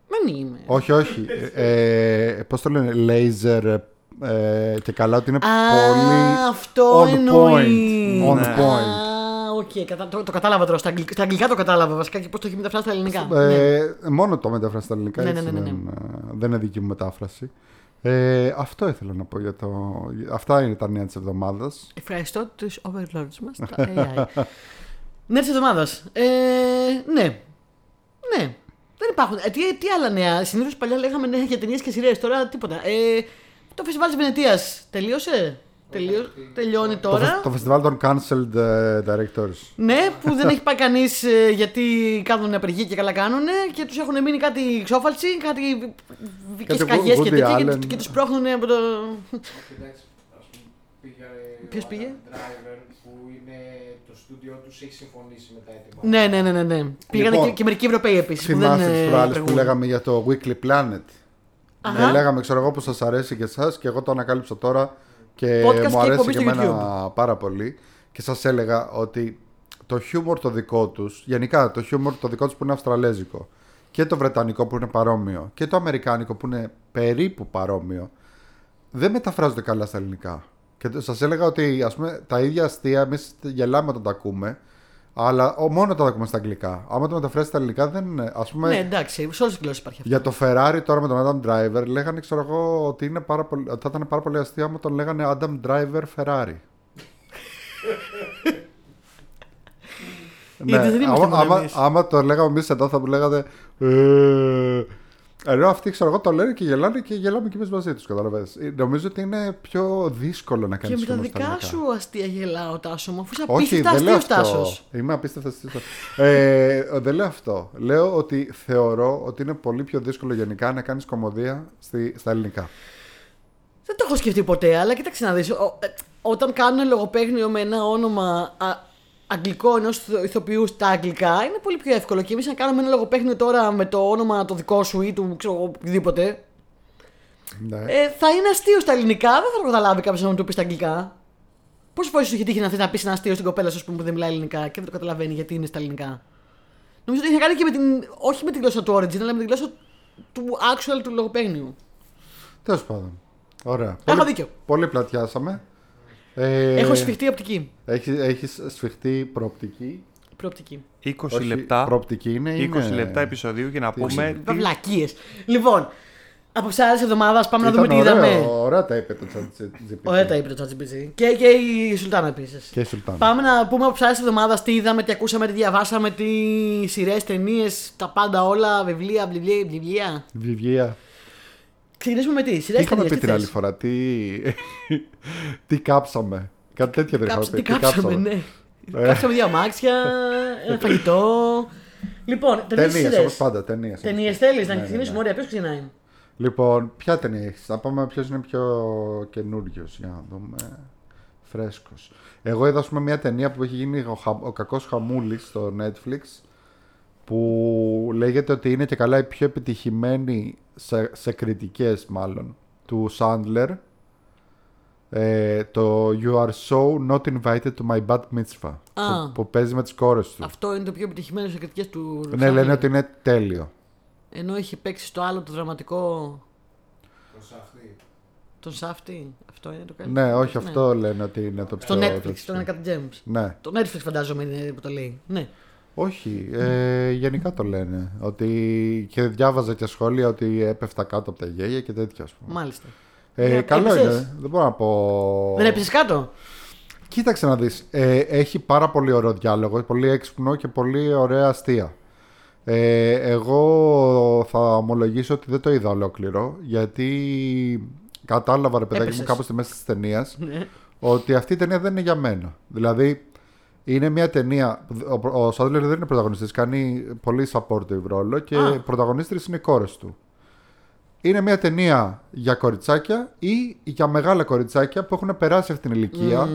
Δεν είμαι. όχι, όχι. Ε, ε, πώς το λένε, laser ε, και καλά ότι είναι Α, πολύ αυτό on εννοείς. point. On Ναι. point. Α, οκ, κατα- το, το κατάλαβα τώρα. Στα, αγγλικά, στα αγγλικά το κατάλαβα βασικά και πώς το έχει μεταφράσει στα ελληνικά. ναι. Ε, Μόνο το μεταφράσει στα ελληνικά. Ναι, έτσι ναι, ναι, ναι. Δεν, ε, δεν είναι δική μου μετάφραση. Ε, αυτό ήθελα να πω για το. Αυτά είναι τα νέα της εβδομάδας. Ευχαριστώ τους overlords μας, τα AI. ναι, της εβδομάδας. Ε, ναι. Ναι. Δεν υπάρχουν. Ε, τι, τι άλλα νέα; Συνήθως παλιά λέγαμε νέα για ταινίες και σειρές. Τώρα τίποτα. Ε, το φεστιβάλ της Βενετίας τελείωσε; Τελείω, τελειώνει Το, τώρα. φεσ- το φεστιβάλ των Cancelled ε, Directors. Ναι, που δεν έχει πάει κανείς γιατί κάνουν απεργία και καλά κάνουν και τους έχουν μείνει κάτι ξόφαλτσι, κάτι βικές Κάτι καγιέ και Woody τέτοια και, Allen. τους- και τους πρόχνουν από το. Εντάξει, ας πούμε, πήγε Ποιος ο πήγε; Adam Driver που είναι το στούντιό τους έχει συμφωνήσει με τα έτοιμα. Ναι, ναι, ναι, ναι. ναι. Πήγανε Λοιπόν, και, και μερικοί Ευρωπαίοι επίσης. Θυμάστε τις προάλλες που λέγαμε για το Weekly Planet. Αχα. Ναι, λέγαμε, ξέρω εγώ, που σας αρέσει και εσάς και εγώ το ανακάλυψα τώρα και Podcast και μου αρέσει εκπομπή και στο εμένα πάρα πολύ. Και σας έλεγα ότι το χιούμορ το δικό τους, γενικά το χιούμορ το δικό τους που είναι αυστραλέζικο, και το βρετανικό που είναι παρόμοιο, και το αμερικάνικο που είναι περίπου παρόμοιο, δεν μεταφράζονται καλά στα ελληνικά. Και σας έλεγα ότι ας πούμε, τα ίδια αστεία εμείς γελάμε όταν τα ακούμε, Αλλά ο, μόνο το ακούμε στα αγγλικά. Άμα το μεταφράσει στα ελληνικά δεν. Α πούμε. Ναι, εντάξει, σε όλες τις γλώσσες υπάρχει αυτό. Για το Ferrari τώρα με τον Adam Driver λέγανε, ξέρω εγώ, ότι, είναι πάρα πολύ, ότι θα ήταν πάρα πολύ αστείο άμα τον λέγανε Adam Driver Ferrari. Γιατί δεν είμαστε άμα, μόνο άμα, εμείς. άμα το λέγαμε εμείς εδώ θα μου λέγατε. Ε, ενώ αυτοί ξέρω εγώ το λένε και γελάνε και γελάμε και εμείς μαζί τους. Καταλαβαίνεις. Ε, Νομίζω ότι είναι πιο δύσκολο να κάνεις Και με τα δικά σου αστεία γελάω, Τάσο μου, αφού είσαι όχι, απίστευτα δεν λέω αστείο αυτό. Τάσος. Είμαι απίστευτα αστείο. ε, δεν λέω αυτό. Λέω ότι θεωρώ ότι είναι πολύ πιο δύσκολο γενικά να κάνεις κομμωδία στη, στα ελληνικά. Δεν το έχω σκεφτεί ποτέ, αλλά κοίταξε να δεις. Όταν κάνουν λογοπαίγνιο με ένα όνομα α, αγγλικό ενός ηθοποιούς στα αγγλικά, είναι πολύ πιο εύκολο. Και εμείς να κάνουμε ένα λογοπαίγνιο τώρα με το όνομα το δικό σου ή του ξέρω εγώ, οποιοδήποτε, Ναι. ε, θα είναι αστείο στα ελληνικά. Δεν θα το καταλάβει κάποιος να μου το πει στα αγγλικά. Πόσες φορές σου έχει τύχει να θες να πεις ένα αστείο στην κοπέλα σου ας πούμε, που δεν μιλάει ελληνικά και δεν το καταλαβαίνει γιατί είναι στα ελληνικά; Νομίζω ότι έχει να κάνει και με την. όχι με τη γλώσσα του Origin, αλλά με τη γλώσσα του actual του λογοπαίγνιου. Τέλος πάντων. Ωραία. Έχω Πολύ- δίκιο. Πολύ πλατιάσαμε. Ε, Έχω σφιχτεί οπτική. Έχεις, έχεις σφιχτεί προοπτική. Προοπτική. 20 Όχι, λεπτά. Προοπτική είναι. 20 είναι... λεπτά επεισοδίου για να πούμε. τι- Βλακίες. Λοιπόν, από τι άλλες εβδομάδες πάμε να Ήταν δούμε τι ωραίο, είδαμε. Ωραία τα είπε το ChatGPT. Ωραία τα είπε το ChatGPT. Και, και η Σουλτάνα επίσης. Και η Σουλτάνα. Πάμε να πούμε από τι άλλες εβδομάδες τι είδαμε, τι ακούσαμε, τι διαβάσαμε, τι σειρές, ταινίες, τα πάντα όλα, βιβλία, βιβλία, βιβλία. Βιβλία. Ξεκινήσουμε με τι. Τι Σειρές, είχαμε ταινίες. πει την άλλη φορά. Τι, τι κάψαμε. Κάτι τέτοιο δεν είχαμε Τι πει. κάψαμε, ναι. Ε. Κάψαμε δύο αμάξια, ένα φαγητό. Λοιπόν, ταινίες Ταινίες σειρές. όπω πάντα. Ταινίες. Ταινίες θέλεις να Ναι, ναι, ξεκινήσουμε. ναι. Ωραία, ποιος ξεκινάει; Λοιπόν, ποια ταινία έχεις. Να πάμε ποιος είναι πιο καινούριος. Για να δούμε. Φρέσκος. Εγώ είδα, ας πούμε, μια ταινία που έχει γίνει ο, χα... ο κακός χαμούλης στο Netflix. Που λέγεται ότι είναι και καλά η πιο επιτυχημένη σε, σε κριτικές μάλλον του Sandler ε, το You are so not invited to my bat mitzvah Α. που, που παίζει με τις κόρες του Αυτό είναι το πιο επιτυχημένο σε κριτικές του. ναι Ρωσάνη. λένε ότι είναι τέλειο Ενώ είχε παίξει στο άλλο το δραματικό. Το σαφτί. Τον Σάφτη. Αυτό είναι το καλύτερο. ναι όχι αυτό λένε ότι είναι το πιο Στο Netflix, το- το Uncut Gems. ναι Το Netflix φαντάζομαι είναι που το λέει. Ναι. Όχι ε, γενικά το λένε ότι και διάβαζα και σχόλια ότι έπεφτα κάτω από τα γέλια και τέτοια ας πούμε Μάλιστα. ε, Για- καλό έπεσες; είναι δεν μπορώ να πω Δεν έπεσε κάτω; Κοίταξε να δεις, ε, έχει πάρα πολύ ωραίο διάλογο, πολύ έξυπνο και πολύ ωραία αστεία. Ε, εγώ θα ομολογήσω ότι δεν το είδα ολόκληρο, γιατί κατάλαβα ρε παιδάκι μου Έπεσες. κάπως στη μέση της ταινίας Ναι. ότι αυτή η ταινία δεν είναι για μένα. Δηλαδή, είναι μια ταινία, ο, ο Σάντλερ δεν είναι πρωταγωνιστής, κάνει πολύ supportive ρόλο και Α. πρωταγωνίστρες είναι οι κόρες του. Είναι μια ταινία για κοριτσάκια ή για μεγάλα κοριτσάκια που έχουν περάσει αυτή την ηλικία.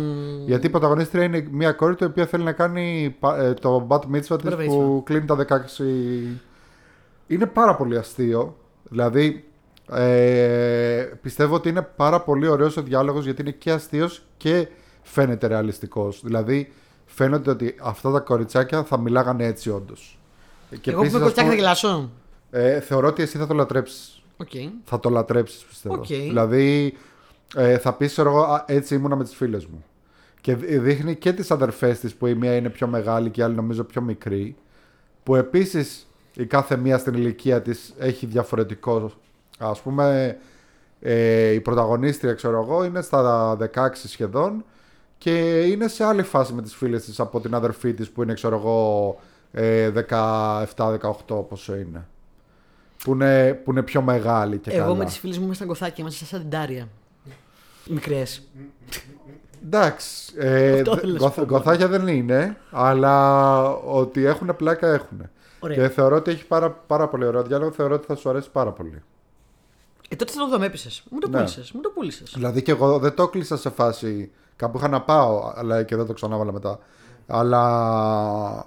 Γιατί η πρωταγωνίστρια είναι μια κόρη του η οποία θέλει να κάνει πα- ε, το bat mitzvah της Μπράβο, που κλείνει τα 16. Είναι πάρα πολύ αστείο. Δηλαδή, ε, πιστεύω ότι είναι πάρα πολύ ωραίος ο διάλογος γιατί είναι και αστείος και φαίνεται ρεαλιστικός. Δηλαδή, φαίνεται ότι αυτά τα κοριτσάκια θα μιλάγανε έτσι όντως. Και Εγώ που επίσης, είμαι ας κοριτσάκι θα πούμε, γελάσω. ε, θεωρώ ότι εσύ θα το λατρέψεις Οκ. θα το λατρέψεις πιστεύω. Οκ. Δηλαδή ε, θα πεις ξέρω εγώ «Α, έτσι ήμουνα με τις φίλες μου. Και δ- δείχνει και τις αδερφές της που η μία είναι πιο μεγάλη και η άλλη νομίζω πιο μικρή. Που επίσης η κάθε μία στην ηλικία της έχει διαφορετικό. Ας πούμε ε, η πρωταγωνίστρια ξέρω εγώ είναι στα 16 σχεδόν και είναι σε άλλη φάση με τις φίλες της από την αδερφή της που είναι ξέρω εγώ ε, 17-18 πόσο είναι. Που είναι, που είναι πιο μεγάλη και Εγώ καλά. με τις φίλες μου ήμασταν κοθάκια, ήμασταν σαν την Τάρια. Μικρές. Εντάξει. Ε, Αυτό δε- θέλω να σου γοθ- πω. Γοθάκια δεν είναι, αλλά ότι έχουν πλάκα έχουν. Ωραία. Και θεωρώ ότι έχει πάρα, πάρα πολύ ωραίο διάλογο. Θεωρώ ότι θα σου αρέσει πάρα πολύ. Ε, τότε θα το δω, με έπεισες. Μου το Ναι. πούλησες. Μου το πούλησες. Δηλαδή και εγώ δεν το έκλεισα σε φάση. Κάπου είχα να πάω, αλλά και δεν το ξανά βάλα μετά. Αλλά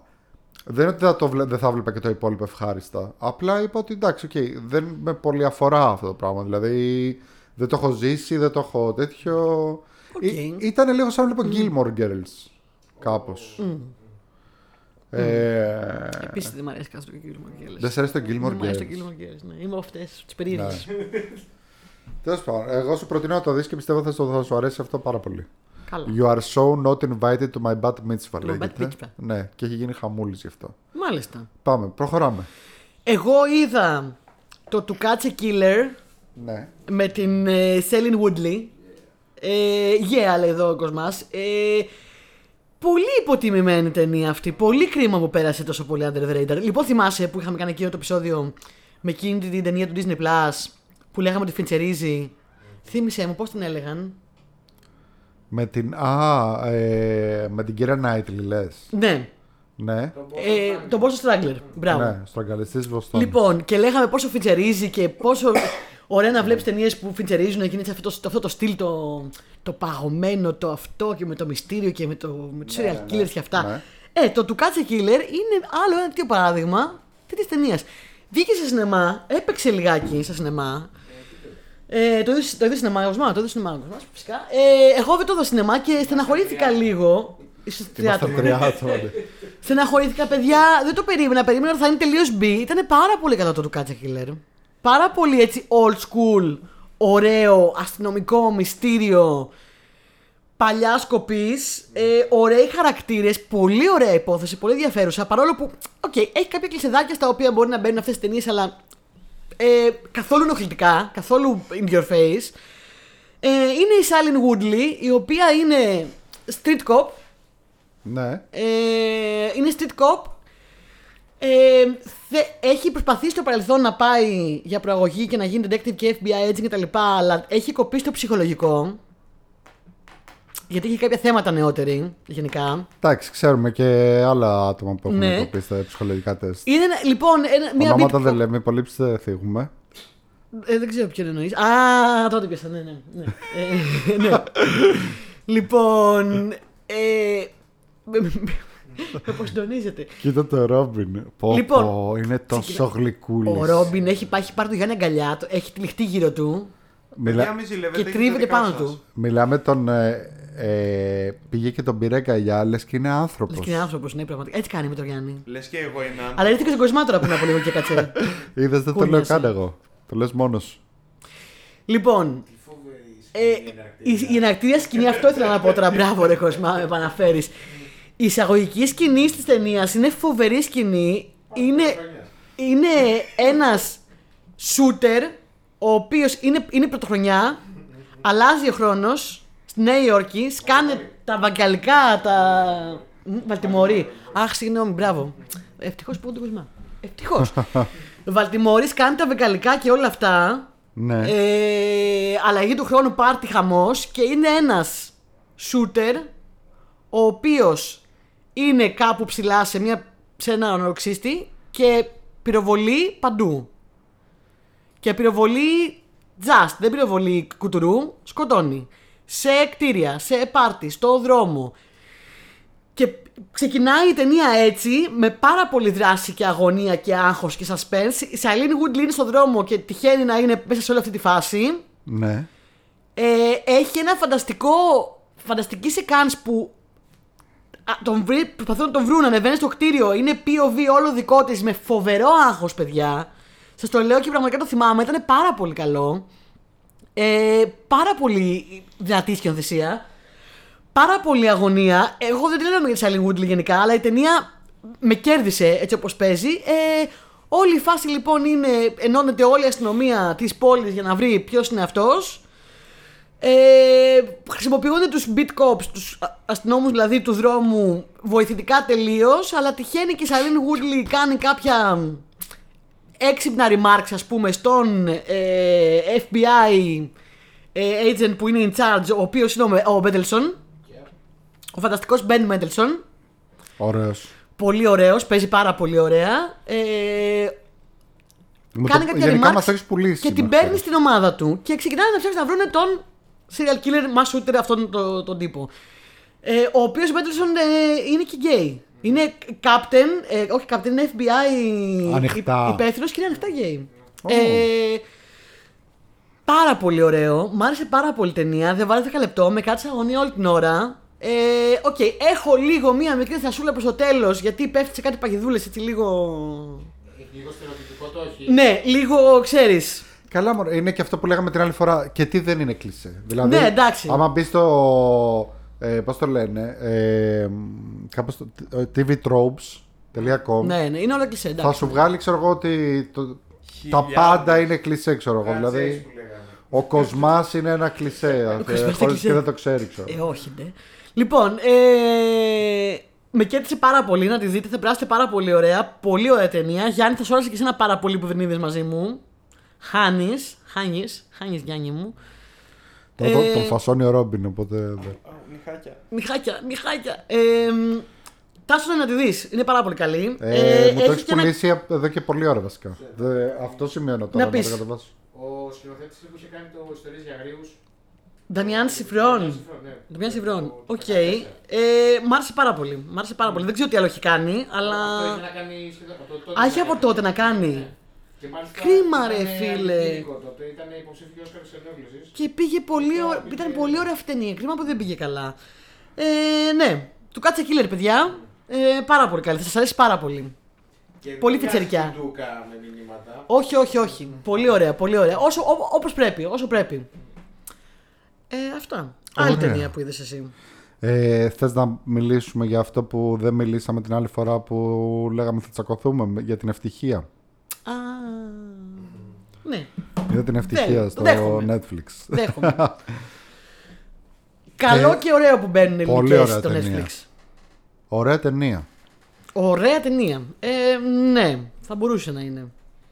δεν είναι ότι θα το βλέ- δεν θα βλέπα και το υπόλοιπο ευχάριστα. Απλά είπα ότι εντάξει, οκ, δεν με πολύ αφορά αυτό το πράγμα. Δηλαδή δεν το έχω ζήσει, δεν το έχω τέτοιο. Οκ. ήταν λίγο σαν να βλέπω Gilmore Girls. Κάπως. Ε, Επίσης δεν μου αρέσει καθόλου το Gilmore Girls. δεν σε αρέσει το Δεν Gilmore μου αρέσει το Girls. Gilmore Girls. Ναι. Είμαι από αυτές τις περίεργες. Τέλος πάντων, εγώ σου προτείνω να το δεις και πιστεύω θα σου, θα σου αρέσει αυτό πάρα πολύ. Καλά. You are so not invited to my bat mitzvah, bat λέγεται. mitzvah. Ναι, και έχει γίνει χαμούλης γι' αυτό. Μάλιστα. Πάμε, προχωράμε. Εγώ είδα το To Catch a Killer Ναι. με την ε, Σέλιν Woodley. Ε, yeah, λέει εδώ ο κόσμος. Ε, πολύ υποτιμημένη ταινία αυτή. Πολύ κρίμα που πέρασε τόσο πολύ under the radar. Λοιπόν, θυμάσαι που είχαμε κάνει εκείνο το επεισόδιο με εκείνη την ταινία του Disney Plus που λέγαμε ότι φιντσερίζει. Θύμησέ μου, πώς την έλεγαν. Με την. Α, ε, με την κυρία Νάιτλι, λες. Ναι, Ναι. ε, τον Boston Strangler. Μπράβο. Ναι, στραγγαλιστή Βοστόνης. Λοιπόν, και λέγαμε πόσο φιντσερίζει και πόσο ωραία να βλέπεις ταινίες που φιντσερίζουν και είναι αυτό το, αυτό το στυλ το, το παγωμένο, το αυτό και με το μυστήριο και με, το, με τους serial killers και αυτά. ναι. Ε, το του Catch a Killer είναι άλλο ένα τέτοιο παράδειγμα τέτοιας ταινίας. Βγήκε σε σινεμά, έπαιξε λιγάκι σε σινεμά. Ε, το είδες το είδες σινεμά, ο Κοσμά, το είδες σινεμά, ο Κοσμάς, φυσικά. Ε, εγώ δεν το είδα σινεμά και στεναχωρήθηκα λίγο. Ίσως Είμαστε θέατρο. τρία άτομα. ναι. Στεναχωρήθηκα, παιδιά. Δεν το περίμενα. Περίμενα ότι θα είναι τελείως B. Ήταν πάρα πολύ καλό το του Κάτσα Killer. Πάρα πολύ έτσι old school, ωραίο, αστυνομικό, μυστήριο. Παλιάς κοπής. Ε, ωραίοι χαρακτήρες. Πολύ ωραία υπόθεση. Πολύ ενδιαφέρουσα. Παρόλο που. Οκ, έχει κάποια κλισεδάκια στα οποία μπορεί να μπαίνουν αυτές τις ταινίες, αλλά. Ε, καθόλου ενοχλητικά. Καθόλου in your face. Ε, είναι η Shailene Woodley, η οποία είναι street cop. Ναι. Ε, είναι street cop. Ε, θε- έχει προσπαθήσει στο παρελθόν να πάει για προαγωγή και να γίνει detective και FBI agent κτλ. Αλλά έχει κοπεί στο ψυχολογικό. Γιατί έχει κάποια θέματα νεότερη, γενικά. Εντάξει, ξέρουμε και άλλα άτομα που έχουν Ναι. ναι. στα ψυχολογικά τεστ. Είναι ένα- λοιπόν ένα, μια Ονόματα beat- δεν λέμε, πολύ δεν θίγουμε. Ε, δεν ξέρω ποιον εννοείς. Α, τότε πιάσα, ναι, ναι. ναι. Ε, ναι. λοιπόν. Ε, με- με- με αποσυντονίζεται. Κοίτα το Ρόμπιν. Πω, Λοιπόν, πω, είναι τόσο ξεκινά- γλυκούλης. Ο Ρόμπιν έχει, πάει- έχει πάρει το Γιάννη αγκαλιά, το- έχει τυλιχτεί γύρω του Μιλά- Παιδιά, μη ζηλεύετε, και έχετε τρίβεται δικά πάνω σας. του. Μιλάμε τον. Ε, ε, πήγε και τον πήρε αγκαλιά, λες και είναι άνθρωπος. Λες και είναι άνθρωπος, ναι, πραγματικά. Έτσι κάνει με τον Γιάννη. Λες και εγώ είμαι Αλλά ήρθε και στον κοσμά τώρα πριν από λίγο και κάτσε. Είδες, δεν το λέω Κούνιασε. καν εγώ. Το λες μόνος σου. λοιπόν, ε, η, η εναρκτήρια σκηνή, αυτό ήθελα να πω τώρα. Μπράβο, ρε Κοσμά, με επαναφέρεις. Η εισαγωγική σκηνή τη ταινία είναι φοβερή σκηνή. Είναι, είναι ένας shooter ο οποίος είναι, είναι πρωτοχρονιά, αλλάζει ο χρόνος στη Νέα Υόρκη, σκάνε τα βαγκαλικά, τα. Μ, Βαλτιμόρη. Αχ, συγγνώμη, μπράβο. Ευτυχώς που τον Κοσμά. Ευτυχώς. Βαλτιμόρη κάνει τα βαγκαλικά και όλα αυτά. Ναι. Ε, αλλαγή του χρόνου πάρτι χαμός και είναι ένας shooter ο οποίος είναι κάπου ψηλά σε, μια, σε ένα ονοροξύστη και πυροβολεί παντού. Και πυροβολεί just, δεν πυροβολεί κουτουρού, σκοτώνει. Σε κτίρια, σε πάρτι, στο δρόμο. Και ξεκινάει η ταινία έτσι, με πάρα πολύ δράση και αγωνία και άγχος και suspense. Η Σαλήν Woodley είναι στο δρόμο και τυχαίνει να είναι μέσα σε όλη αυτή τη φάση. Ναι. Ε, έχει ένα φανταστικό, φανταστική σεκάνς που α, τον βρει, προσπαθούν να τον βρουν, ανεβαίνει στο κτίριο, είναι POV όλο δικό της με φοβερό άγχος παιδιά. Σας το λέω και πραγματικά το θυμάμαι, ήταν πάρα πολύ καλό. Ε, πάρα πολύ δυνατή σκηνοθεσία. Πάρα πολύ αγωνία. Εγώ δεν τη λέω για τη Σάλιν Woodley γενικά, αλλά η ταινία με κέρδισε έτσι όπως παίζει. Ε, όλη η φάση λοιπόν είναι, ενώνεται όλη η αστυνομία της πόλης για να βρει ποιος είναι αυτός. Ε, χρησιμοποιούνται τους beat cops, τους α- αστυνόμους δηλαδή του δρόμου βοηθητικά τελείως, αλλά τυχαίνει και η Σαλήν Woodley κάνει κάποια έξυπνα remarks ας πούμε στον ε, FBI ε, agent που είναι in charge, ο οποίος είναι ο, Με- ο Μέντελσον, ο φανταστικός Ben Mendelssohn, Ωραίος. πολύ ωραίος, παίζει πάρα πολύ ωραία. Ε, κάνει κάποια Γενικά remarks μας έχεις πουλήσει. και την μέχρι παίρνει τώρα. στην ομάδα του και ξεκινάνε να ψάχνουν να βρουν τον serial killer mass shooter αυτόν τον, τον τύπο. Ε, ο οποίος Mendelsohn ε, είναι και γκέι. Είναι captain, ε, όχι captain, είναι FBI Ανοιχτά. υπεύθυνος και είναι ανοιχτά γκέι. Ε, πάρα πολύ ωραίο. Μ' άρεσε πάρα πολύ η ταινία. Δεν βάλε 10 λεπτό. Με κάτσε αγωνία όλη την ώρα. Ε, οκ, έχω λίγο μία μικρή θασούλα προς το τέλος γιατί πέφτει σε κάτι παγιδούλες έτσι λίγο. Λίγο στερεοτυπικό το όχι. Ναι, λίγο ξέρεις. Καλά, μωρέ, είναι και αυτό που λέγαμε την άλλη φορά. Και τι δεν είναι κλεισέ. Δηλαδή, Ναι, εντάξει. Άμα μπεις στο, Ε, Πώς το λένε. Ε, κάπως το, tvtropes.com Ναι, ναι, είναι όλα κλεισέ. Θα εντάξει. σου βγάλει, ξέρω εγώ, ότι το, τα Χιλιάδες. πάντα είναι κλεισέ, ξέρω εγώ. Ρατσές Δηλαδή, που λέγανε. ο Κοσμάς είναι ένα κλεισέ. Κοσμάς είναι Χωρίς κλισέ. και δεν το ξέρει, ξέρω. Ε, όχι, ναι. Λοιπόν, ε, με κέρδισε πάρα πολύ να τη δείτε. Θα περάσετε πάρα πολύ ωραία. Πολύ ωραία ταινία. Γιάννη, θα σου άρεσε και εσένα πάρα πολύ που δεν είδε μαζί μου. Χάνεις. Χάνεις. Χάνεις, Γιάννη μου. Τώρα το- ε, τον φασώνει ο Ρόμπιν, οπότε. δεν- Α, Μιχάκια. Μιχάκια, Μιχάκια. Ε, Τάσο να τη δεις. Είναι πάρα πολύ καλή. Ε, μου το έχει έχεις και ένα- πουλήσει εδώ και πολύ ώρα βασικά. Δε- αυτό σημειώνω τώρα Να να, πεις. το κατεβάσω. Ο σκηνοθέτης που είχε κάνει το Ιστορίες για Αγρίους. Νταμιάν Σιφρόν. Ναι. Νταμιάν Σιφρόν. Το- Οκ. το 14. Ε, μ' άρεσε πάρα πολύ. Μ' άρεσε πάρα πολύ. Δεν ξέρω τι άλλο έχει κάνει, αλλά. Αυτό είχε να κάνει σχεδόν από τότε. Α, είχε από τότε να κάνει. Ναι. Και μάλιστα Κρίμα, ρε, ήταν φίλε. αντικειμενικό τότε, Ήταν υποψήφιος Όσκαρ τη ενόχληση. Και πήγε πολύ, Τώρα ω- πήγε- ήταν πολύ ωραία αυτή η ταινία. Κρίμα που δεν πήγε καλά. Ε, ναι, του κάτσε killer, παιδιά. Ε, πάρα πολύ καλή. Θα σας αρέσει πάρα πολύ. Πολύ φιτσερικιά. Ντούκα με μηνύματα. Όχι, όχι, όχι. Πολύ ωραία, πολύ ωραία. Όσο, ό, όπως πρέπει, όσο πρέπει. Ε, αυτά. Άλλη Ωραία. ταινία που είδες εσύ. Ε, Θες να μιλήσουμε για αυτό που δεν μιλήσαμε την άλλη φορά που λέγαμε θα τσακωθούμε με- για την ευτυχία; Α, ναι, Για την ευτυχία Ναι, στο δέχομαι. Netflix. δέχομαι. Καλό Ε, και ωραίο που μπαίνουν πολύ ελληνικές ωραία στο ταινία. Netflix. Ωραία ταινία. Ωραία ταινία. Ε, ναι, θα μπορούσε να είναι.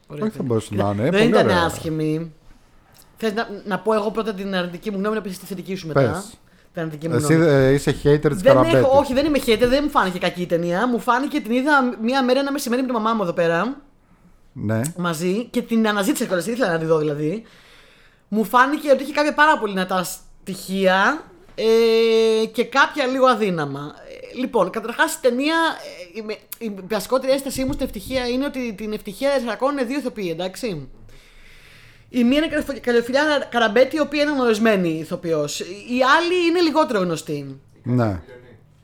Ωραία Όχι θα ταινία. μπορούσε Κοίτα, να είναι. Δεν πολύ ήταν ωραία. άσχημη. Θες να, να πω εγώ πρώτα την αρνητική μου γνώμη, να πεις τη θετική σου μετά. Πες. Την αρνητική μου Εσύ γνώμη. ε, είσαι hater της Δεν Καραμπέτης. έχω, όχι, δεν είμαι hater, δεν μου φάνηκε κακή η ταινία. Μου φάνηκε την είδα μία μέρα ένα μεσημέρι με τη μαμά μου εδώ πέρα Ναι. μαζί και την αναζήτησα κιόλας. Ήθελα να τη δω δηλαδή. Μου φάνηκε ότι είχε κάποια πάρα πολύ δυνατά στοιχεία ε, και κάποια λίγο αδύναμα. Ε, λοιπόν, καταρχάς η ταινία, ε, η, με- η βασικότερη ένστασή μου στην ευτυχία είναι ότι την ευτυχία ενσαρκώνουν δύο ηθοποιοί, εντάξει. Η μία είναι η Καλιοφιλιά Καραμπέτη, η οποία είναι γνωρισμένη ηθοποιός. Η άλλη είναι λιγότερο γνωστή. ναι.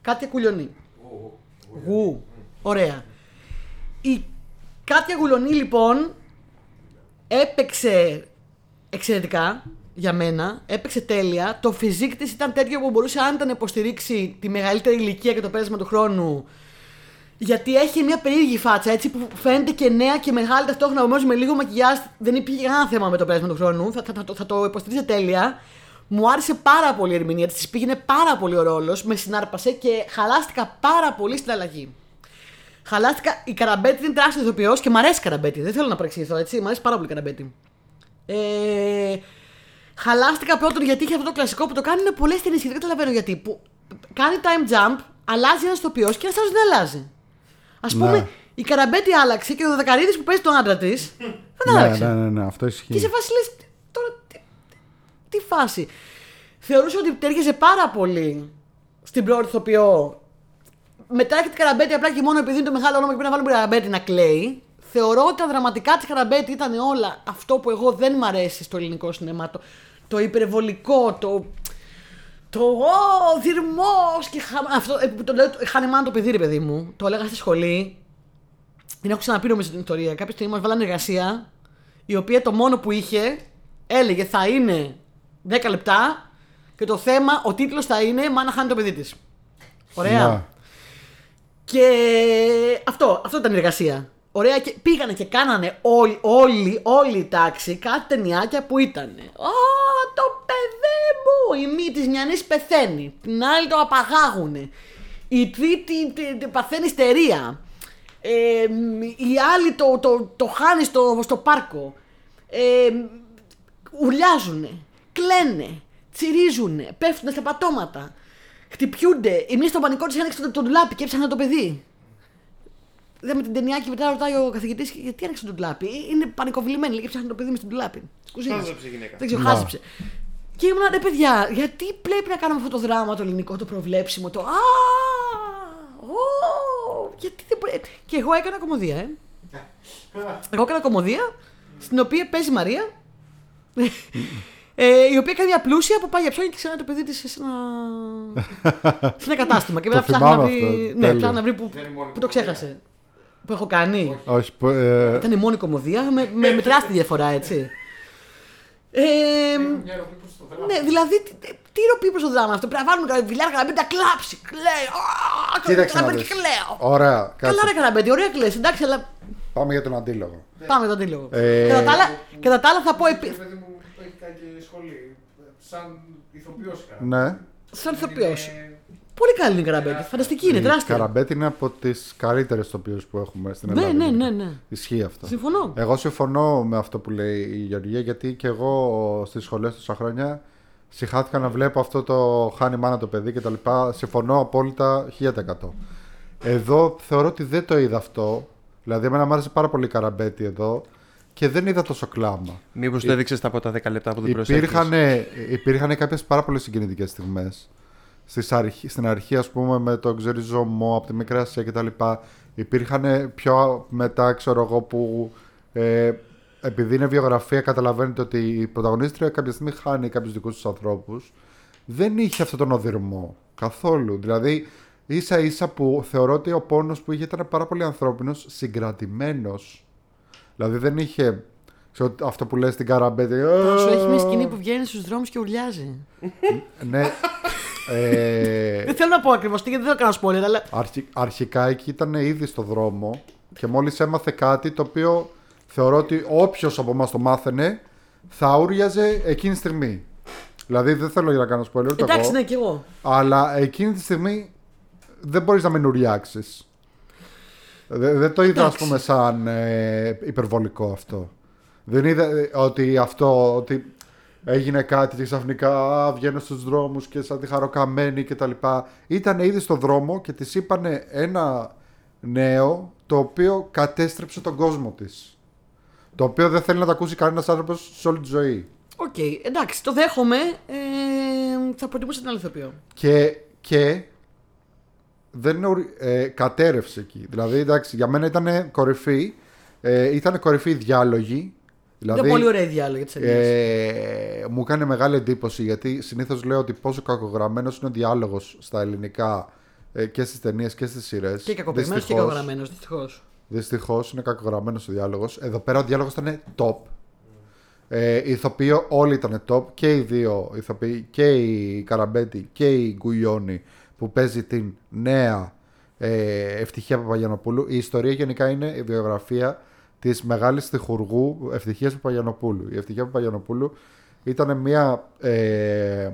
Κάτια Κουλιονή. Γου. Ωραία. Η Κάτια Κουλιονή λοιπόν έπαιξε εξαιρετικά για μένα. Έπαιξε τέλεια. Το φυσικ της ήταν τέτοιο που μπορούσε άνετα να υποστηρίξει τη μεγαλύτερη ηλικία και το πέρασμα του χρόνου. Γιατί έχει μια περίεργη φάτσα έτσι που φαίνεται και νέα και μεγάλη ταυτόχρονα όμως με λίγο μακιγιάζ. Δεν υπήρχε κανένα θέμα με το πέρασμα του χρόνου. Θα, θα, θα, το- θα το υποστηρίζει τέλεια. Μου άρεσε πάρα πολύ η ερμηνεία της. Της πήγαινε πάρα πολύ ο ρόλος. Με συνάρπασε και χαλάστηκα πάρα πολύ στην αλλαγή. Χαλάστηκα. Η Καραμπέτη είναι τεράστιο ηθοποιό και μου αρέσει η Καραμπέτη. Δεν θέλω να παρεξηγηθώ έτσι. Μου αρέσει πάρα πολύ η Καραμπέτη. Ε, χαλάστηκα πρώτον γιατί είχε αυτό το κλασικό που το κάνουν πολλές ταινίες και δεν καταλαβαίνω γιατί. Που κάνει time jump, αλλάζει ένας ηθοποιός και ένας άλλος δεν αλλάζει. Α πούμε, Ναι. η Καραμπέτη άλλαξε και ο Δεκαρίδη που παίζει τον άντρα της δεν Ναι, άλλαξε. ναι, ναι, ναι, αυτό Και σε ισχύει. φάση λες, τώρα τι, τι φάση. Θεωρούσα ότι τέριαζε πάρα πολύ στην πρώτη ηθοποιό. Μετά έρχεται η Καραμπέτη απλά και μόνο επειδή είναι το μεγάλο όνομα και πρέπει να βάλουμε την Καραμπέτη να κλαίει. Θεωρώ ότι τα δραματικά της Καραμπέτη ήταν όλα αυτό που εγώ δεν μ' αρέσει στο ελληνικό σινεμά. Το, το υπερβολικό, το. Το «Ω, δυρμός και χα... αυτό, ε, που το λέω, χανεμάν το παιδί ρε παιδί μου, το έλεγα στη σχολή την έχω ξαναπεί νομίζω την ιστορία. Κάποια στιγμή μας βάλανε εργασία, η οποία το μόνο που είχε έλεγε θα είναι 10 λεπτά και το θέμα, ο τίτλος θα είναι Μάνα χάνει το παιδί της. Ωραία. Ναι. Και αυτό, αυτό ήταν η εργασία. Ωραία και πήγανε και κάνανε όλοι, όλοι, όλη η τάξη κάτι ταινιάκια που ήταν. Α, το παιδί μου! Η μη της μιανής πεθαίνει. Την άλλη το απαγάγουνε. Η τρίτη τε- τε- παθαίνει ιστερία. Ε, η άλλη το, το, το χάνει στο, στο πάρκο. Ε, ουρλιάζουνε, κλαίνε, τσιρίζουνε, πέφτουν στα πατώματα. Χτυπιούνται. Η μία στο πανικό της άνοιξε το, το ντουλάπι και έψαχνε το παιδί. Είδαμε την ταινιά και μετά ρωτάει ο καθηγητής γιατί άνοιξε το ντουλάπι; Είναι πανικοβλημένη, λέει και ψάχνει το παιδί μες στην ντουλάπι. Της κουζίνας. Χάζεψε η γυναίκα. Δεν ξέρω, Να. χάσιψε. Και ήμουν ρε παιδιά, γιατί πρέπει να κάνουμε αυτό το δράμα το ελληνικό, το προβλέψιμο, το Α! Ω! Γιατί δεν μπορεί. Και εγώ έκανα κομμωδία, ε. Εγώ έκανα κομμωδία στην οποία παίζει η Μαρία. Ε, η οποία κάνει μια πλούσια που πάει για ψώνια και ξανά το παιδί της σε ένα. σε ένα κατάστημα. Και μετά Το ψάχνει να θυμάμαι βρει. αυτό, Ναι, τέλειο. ψάχνει να βρει που, Δεν είναι μόνο που το κομμωδία. ξέχασε. Που έχω κάνει. Όχι, που, ε, Ήταν η μόνη κομμωδία με, με, με τεράστια διαφορά, έτσι. Ε, Έχουν μια ροπή προς το δράμα. ναι, δηλαδή, τι, τι Τι ροπή προς το δράμα αυτό; Πρέπει να βάλουμε κανένα βιλιάρ καραμπέτη να κλάψει. Κλαίει. Α, Κοίταξε να καραμπέτη δεις. κλαίω. Ωραία, Καλά, κάτσε. ρε καραμπέτη, ωραία κλαίει. Εντάξει, αλλά Πάμε για τον αντίλογο. πάμε τον αντίλογο. Ε, Κατά τα άλλα- Κατά τα άλλα θα πω Και επί... παιδί μου έχει κάνει και σχολή. Σαν ηθοποιός cara. Ναι. Σαν ηθοποιός. Πολύ καλή είναι η καραμπέτη. Φανταστική είναι, Η τεράστια. Καραμπέτη είναι από τις καλύτερες τοπίε που έχουμε στην Ναι, Ελλάδα. ναι, ναι, ναι. Ισχύει αυτό. Συμφωνώ. Εγώ συμφωνώ με αυτό που λέει η Γεωργία, γιατί και εγώ στις σχολές τόσα χρόνια συχάθηκα να βλέπω αυτό το χάνει μάνα το παιδί κτλ. Συμφωνώ απόλυτα 1000%. Εδώ θεωρώ ότι δεν το είδα αυτό. Δηλαδή, εμένα μου άρεσε πάρα πολύ η Καραμπέτη εδώ και δεν είδα τόσο κλάμα. Μήπως το έδειξες από τα 10 λεπτά που την Υπήρχαν, προσέχει. υπήρχαν κάποιες πάρα πολύ συγκινητικές στιγμές. Στις αρχ- στην αρχή, ας πούμε, με τον ξεριζωμό από τη Μικρά Ασία και τα λοιπά. Υπήρχαν πιο μετά, ξέρω εγώ, που ε, επειδή είναι βιογραφία, καταλαβαίνετε ότι η πρωταγωνίστρια κάποια στιγμή χάνει κάποιους δικούς τους ανθρώπους. Δεν είχε αυτόν τον οδυρμό καθόλου. Δηλαδή, ίσα ίσα που θεωρώ ότι ο πόνος που είχε ήταν πάρα πολύ ανθρώπινος, συγκρατημένος. Δηλαδή δεν είχε ξέρω, αυτό που λες στην Καραμπέτη. Πάνω σου έχει μια «Α». σκηνή που βγαίνει στους δρόμους και ουρλιάζει. Ναι. ε, Δεν θέλω να πω ακριβώς τι, γιατί δεν θέλω να κάνω spoiler, αλλά. αρχι- αρχικά εκεί ήταν ήδη στο δρόμο και μόλις έμαθε κάτι το οποίο θεωρώ ότι όποιος από εμάς το μάθαινε θα ούριαζε εκείνη τη στιγμή. Δηλαδή δεν θέλω να κάνω spoiler ούτε Εντάξει, εγώ, ναι, κι εγώ. αλλά εκείνη τη στιγμή δεν μπορείς να μην ουριάξεις. Δε- δεν το είδα ας Εντάξει. πούμε σαν ε, υπερβολικό αυτό. Δεν είδα ε, ότι αυτό, ότι έγινε κάτι και ξαφνικά α, βγαίνω στους δρόμους και σαν τη χαροκαμένη και τα λοιπά. Ήταν ήδη στο δρόμο και της είπανε ένα νέο το οποίο κατέστρεψε τον κόσμο της. Το οποίο δεν θέλει να το ακούσει κανένας άνθρωπος σε όλη τη ζωή. Οκ, εντάξει, το δέχομαι. Ε, θα προτιμούσα την άλλη ηθοποιό. Και, και δεν είναι ορι- ε, κατέρρευσε εκεί. Δηλαδή, εντάξει, για μένα ήταν κορυφή. Ε, ήταν κορυφή οι διάλογοι. Δηλαδή, Ήταν πολύ ωραίοι οι διάλογοι της ταινία. ε, μου έκανε μεγάλη εντύπωση γιατί συνήθως λέω ότι πόσο κακογραμμένος είναι ο διάλογος στα ελληνικά ε, και στις ταινίες και στις σειρές. και κακοποιημένος και κακογραμμένος, δυστυχώς. Δυστυχώς είναι κακογραμμένος ο διάλογος. Εδώ πέρα ο διάλογος ήταν top. Ε, ηθοποιείο όλοι ήταν top και οι δύο ηθοποιοί και η Καραμπέτη και η Γκουιόνι που παίζει την νέα ε, Ευτυχία Παπαγιανοπούλου. Η ιστορία γενικά είναι η βιογραφία της μεγάλης τυχουργού Ευτυχίας Παπαγιανοπούλου. Η Ευτυχία Παπαγιανοπούλου ήταν μια ε,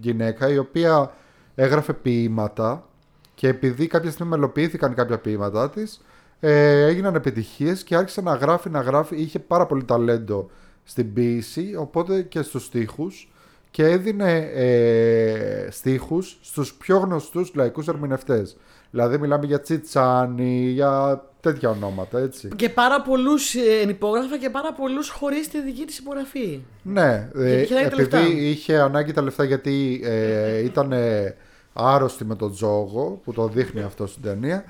γυναίκα η οποία έγραφε ποίηματα και επειδή κάποια στιγμή μελοποιήθηκαν κάποια ποίηματά της ε, έγιναν επιτυχίες και άρχισε να γράφει, να γράφει. Είχε πάρα πολύ ταλέντο στην ποίηση, οπότε και στους στίχους και έδινε ε, στίχους στους πιο γνωστούς λαϊκούς ερμηνευτές. Δηλαδή μιλάμε για Τσιτσάνι, για τέτοια ονόματα, έτσι. Και πάρα πολλούς ενυπόγραφα και πάρα πολλούς χωρίς τη δική της υπογραφή. Ναι, ε, Γιατί είχε ανάγκη τα επειδή λεφτά. είχε ανάγκη τα λεφτά γιατί ε, ήταν ε, άρρωστη με τον τζόγο που το δείχνει αυτό στην ταινία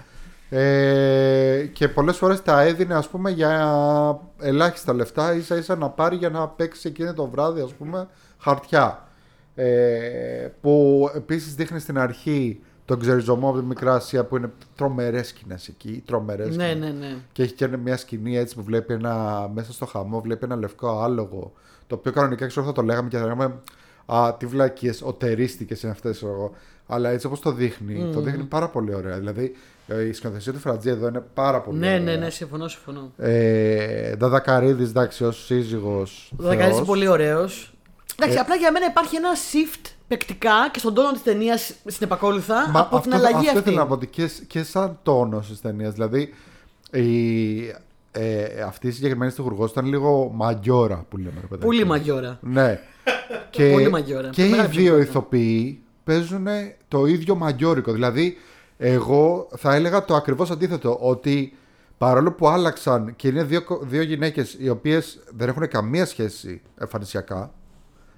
ε, και πολλές φορές τα έδινε ας πούμε για ελάχιστα λεφτά ίσα ίσα να πάρει για να παίξει εκείνο το βράδυ ας πούμε χαρτιά ε, που επίσης δείχνει στην αρχή τον ξεριζωμό από τη Μικρά Ασία που είναι τρομερές σκηνές εκεί τρομερές Ναι, σκηνές. ναι, ναι. Και έχει και μια σκηνή έτσι που βλέπει ένα, μέσα στο χαμό, βλέπει ένα λευκό άλογο. Το οποίο κανονικά ξέρω θα το λέγαμε και θα λέγαμε Α, τι βλακίες, οτερίστικε είναι αυτές, εγώ. Αλλά έτσι όπως το δείχνει, το δείχνει πάρα πολύ ωραία. Δηλαδή ε, η σκηνοθεσία του Φρατζή εδώ είναι πάρα πολύ Ναι, ωραία. ναι, ναι, συμφωνώ, συμφωνώ. Ε, Δαδακαρίδης, εντάξει, ως σύζυγος. Ο Δακαρής είναι πολύ ωραίος. Εντάξει, Ε, απλά για μένα υπάρχει ένα shift παικτικά και στον τόνο της ταινίας στην επακόλουθα Μα από την αλλαγή αυτό αυτή. ήθελα να πω ότι και, και σαν τόνος της ταινίας. Δηλαδή, η, ε, αυτή η συγκεκριμένη τυχουργό ήταν λίγο μαγιόρα που λέμε. Ρε, παιδάκι. Πολύ μαγιόρα. Ναι. και, Πολύ μαγιόρα. Και οι Μεγάλη δύο ψυχολογία. ηθοποιοί παίζουν το ίδιο μαγιόρικο. Δηλαδή, εγώ θα έλεγα το ακριβώς αντίθετο. Ότι παρόλο που άλλαξαν και είναι δύο, κο- δύο γυναίκες οι οποίες δεν έχουν καμία σχέση εμφανισιακά.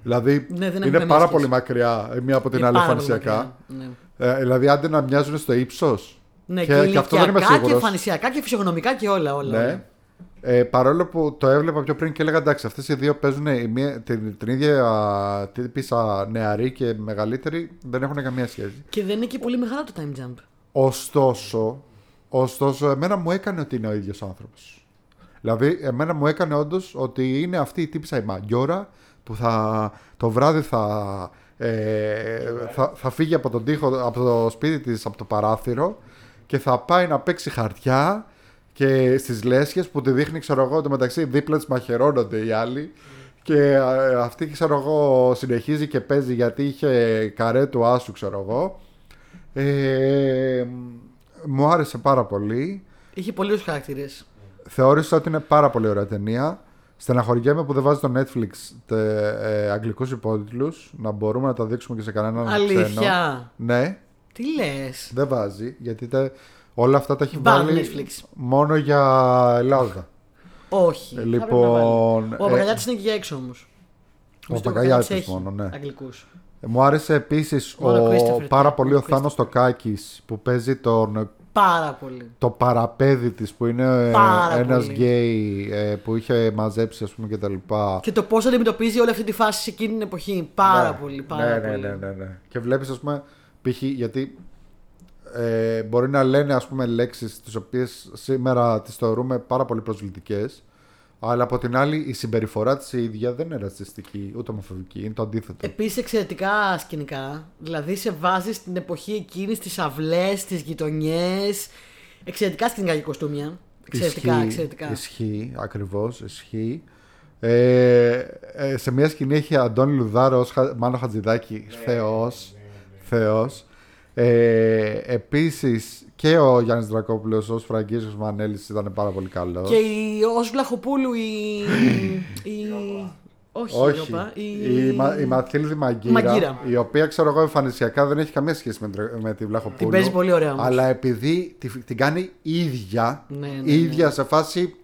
Δηλαδή, Ναι, δεν έχουν είναι καμία πάρα σχέση. πολύ μακριά η μία από την Είναι άλλη πάρα πολύ εμφανισιακά. μακριά. Ναι. Ε, δηλαδή, άντε να μοιάζουν στο ύψος. Ναι, και, και, και αυτό δεν είμαι ηλικιακά και σίγουρος. εμφανισιακά και φυσιογνωμικά και όλα. όλα, Ναι. όλα. Ε, παρόλο που το έβλεπα πιο πριν και έλεγα εντάξει, αυτές οι δύο παίζουν η μία- την, την ίδια α, τύπησα νεαρή και μεγαλύτερη, δεν έχουν καμία σχέση. Και δεν είναι και πολύ μεγάλο το time jump. Ωστόσο, ωστόσο, εμένα μου έκανε ότι είναι ο ίδιος άνθρωπος. Δηλαδή, εμένα μου έκανε όντως ότι είναι αυτή η τύπησα η μαγιόρα που θα, το βράδυ θα Ε, θα, θα φύγει από τον τοίχο, από το σπίτι της, από το παράθυρο και θα πάει να παίξει χαρτιά και στις λέσχες που τη δείχνει ξέρω εγώ το μεταξύ δίπλα της μαχαιρώνονται οι άλλοι. Και ε, αυτή ξέρω εγώ συνεχίζει και παίζει γιατί είχε καρέ του άσου ξέρω εγώ. Ε, μου άρεσε πάρα πολύ. Είχε πολλού χαρακτήρες. θεώρησα ότι είναι πάρα πολύ ωραία ταινία Στεναχωριέμαι που δεν βάζει το Netflix τε, ε, αγγλικούς υπότιτλους να μπορούμε να τα δείξουμε και σε κανέναν ξένο. Αλήθεια. Ναι, Τι λες; δεν βάζει γιατί τε, όλα αυτά τα έχει Βάλει βάλει Netflix. μόνο για Ελλάδα. Όχι. Ε, θα πρέπει να λοιπόν, βάλει. Ο ε, Παγκαλιάτη είναι και για έξω όμως. Ο Παγκαλιάτης μόνο, ναι. Αγγλικούς. Ε, Μου άρεσε επίσης Μόνο ο, Christopher πάρα Lee. πολύ ο Μόνο Θάνος Τοκάκης που παίζει τον, Πάρα πολύ. το παραπέδι της που είναι Πάρα ένας πολύ. γκέι ε, που είχε μαζέψει ας πούμε και τα λοιπά. Και το πώς αντιμετωπίζει όλη αυτή τη φάση σε εκείνη την εποχή. Πάρα Ναι. πολύ. Πάρα ναι, πολύ. ναι, ναι, ναι, ναι. Και βλέπεις ας πούμε π.χ. γιατί ε, μπορεί να λένε ας πούμε λέξεις τις οποίες σήμερα τις θεωρούμε πάρα πολύ προσβλητικές αλλά από την άλλη η συμπεριφορά της η ίδια δεν είναι ρατσιστική ούτε ομοφοβική, είναι το αντίθετο. Επίσης εξαιρετικά σκηνικά. Δηλαδή σε βάζεις στην εποχή εκείνης, στι αυλές, στι γειτονιές. Εξαιρετικά σκηνικά και κοστούμια. Εξαιρετικά, Ισχύει, εξαιρετικά. Ισχύει, ακριβώς, ισχύει. Ε, ε, σε μια σκηνή έχει Αντώνη Λουδάρο ως Χα- Μάνο Χατζηδάκη, θεός, θεός. Ε, επίσης και ο Γιάννης Δρακόπουλος ως Φραγκίζος Μανέλης ήταν πάρα πολύ καλός. Και η ως Βλαχοπούλου η. η... Όχι, η Όχι, Ρόπα, η... η, Μα- η Μαθίλδη Μαγκύρα, Μαγκύρα. η οποία ξέρω εγώ εμφανισιακά δεν έχει καμία σχέση με, την- με τη Βλαχοπούλου. Την παίζει πολύ ωραία όμως. Αλλά επειδή τη- την κάνει ίδια, Ναι, ναι, ίδια σε φάση